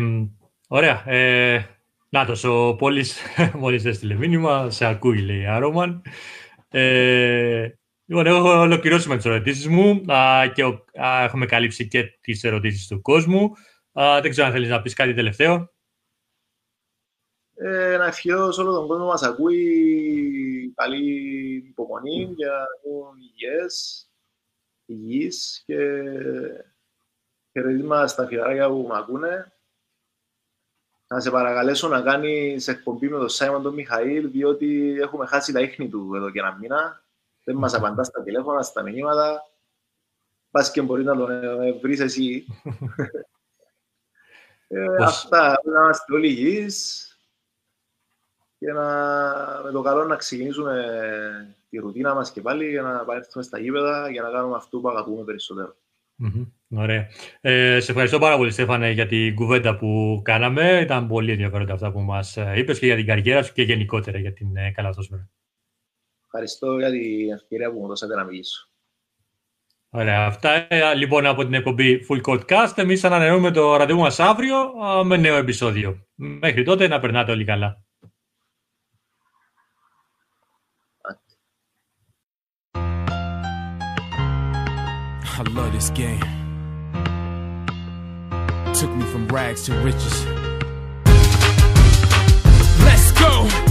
ωραία. Ε, Νάτος, ο Πόλης [laughs] μόλις έστειλε μήνυμα, σε ακούει λέει Άρωμαν. Ε, λοιπόν, έχω ολοκληρώσει με τις ερωτήσεις μου α, και α, έχουμε καλύψει και τις ερωτήσεις του κόσμου. Α, δεν ξέρω αν θέλεις να πεις κάτι τελευταίο. Ε, να ευχηθώ σε όλο τον κόσμο μας ακούει καλή υπομονή για να έχουν υγιές, υγιείς και χαιρετίσματα στα φιλαράκια που με ακούνε να σε παρακαλέσω να κάνεις εκπομπή με τον Σάιμον τον Μιχαήλ, διότι έχουμε χάσει τα ίχνη του εδώ και ένα μήνα. Δεν μας απαντάς στα τηλέφωνα, στα μηνύματα. Πας και μπορεί να τον ε, βρεις εσύ. [laughs] ε, αυτά, να είμαστε όλοι υγιείς και να, με το καλό να ξεκινήσουμε τη ρουτίνα μας και πάλι για να επανέλθουμε στα γήπεδα για να κάνουμε αυτό που αγαπούμε περισσότερο. Mm-hmm. Ωραία. Ε, σε ευχαριστώ πάρα πολύ, Στέφανε, για την κουβέντα που κάναμε. Ήταν πολύ ενδιαφέροντα αυτά που μας ε, είπες και για την καριέρα σου και γενικότερα για την ε, καλαθόσφαιρα. Ευχαριστώ για την ευκαιρία που μου δώσατε να μιλήσω. Ωραία. Αυτά ε, λοιπόν από την εκπομπή Full Court Cast. Εμείς ανανεώνουμε το ραντεβού μας αύριο με νέο επεισόδιο. Μέχρι τότε να περνάτε όλοι καλά. I love this game. Took me from rags to riches. Let's go!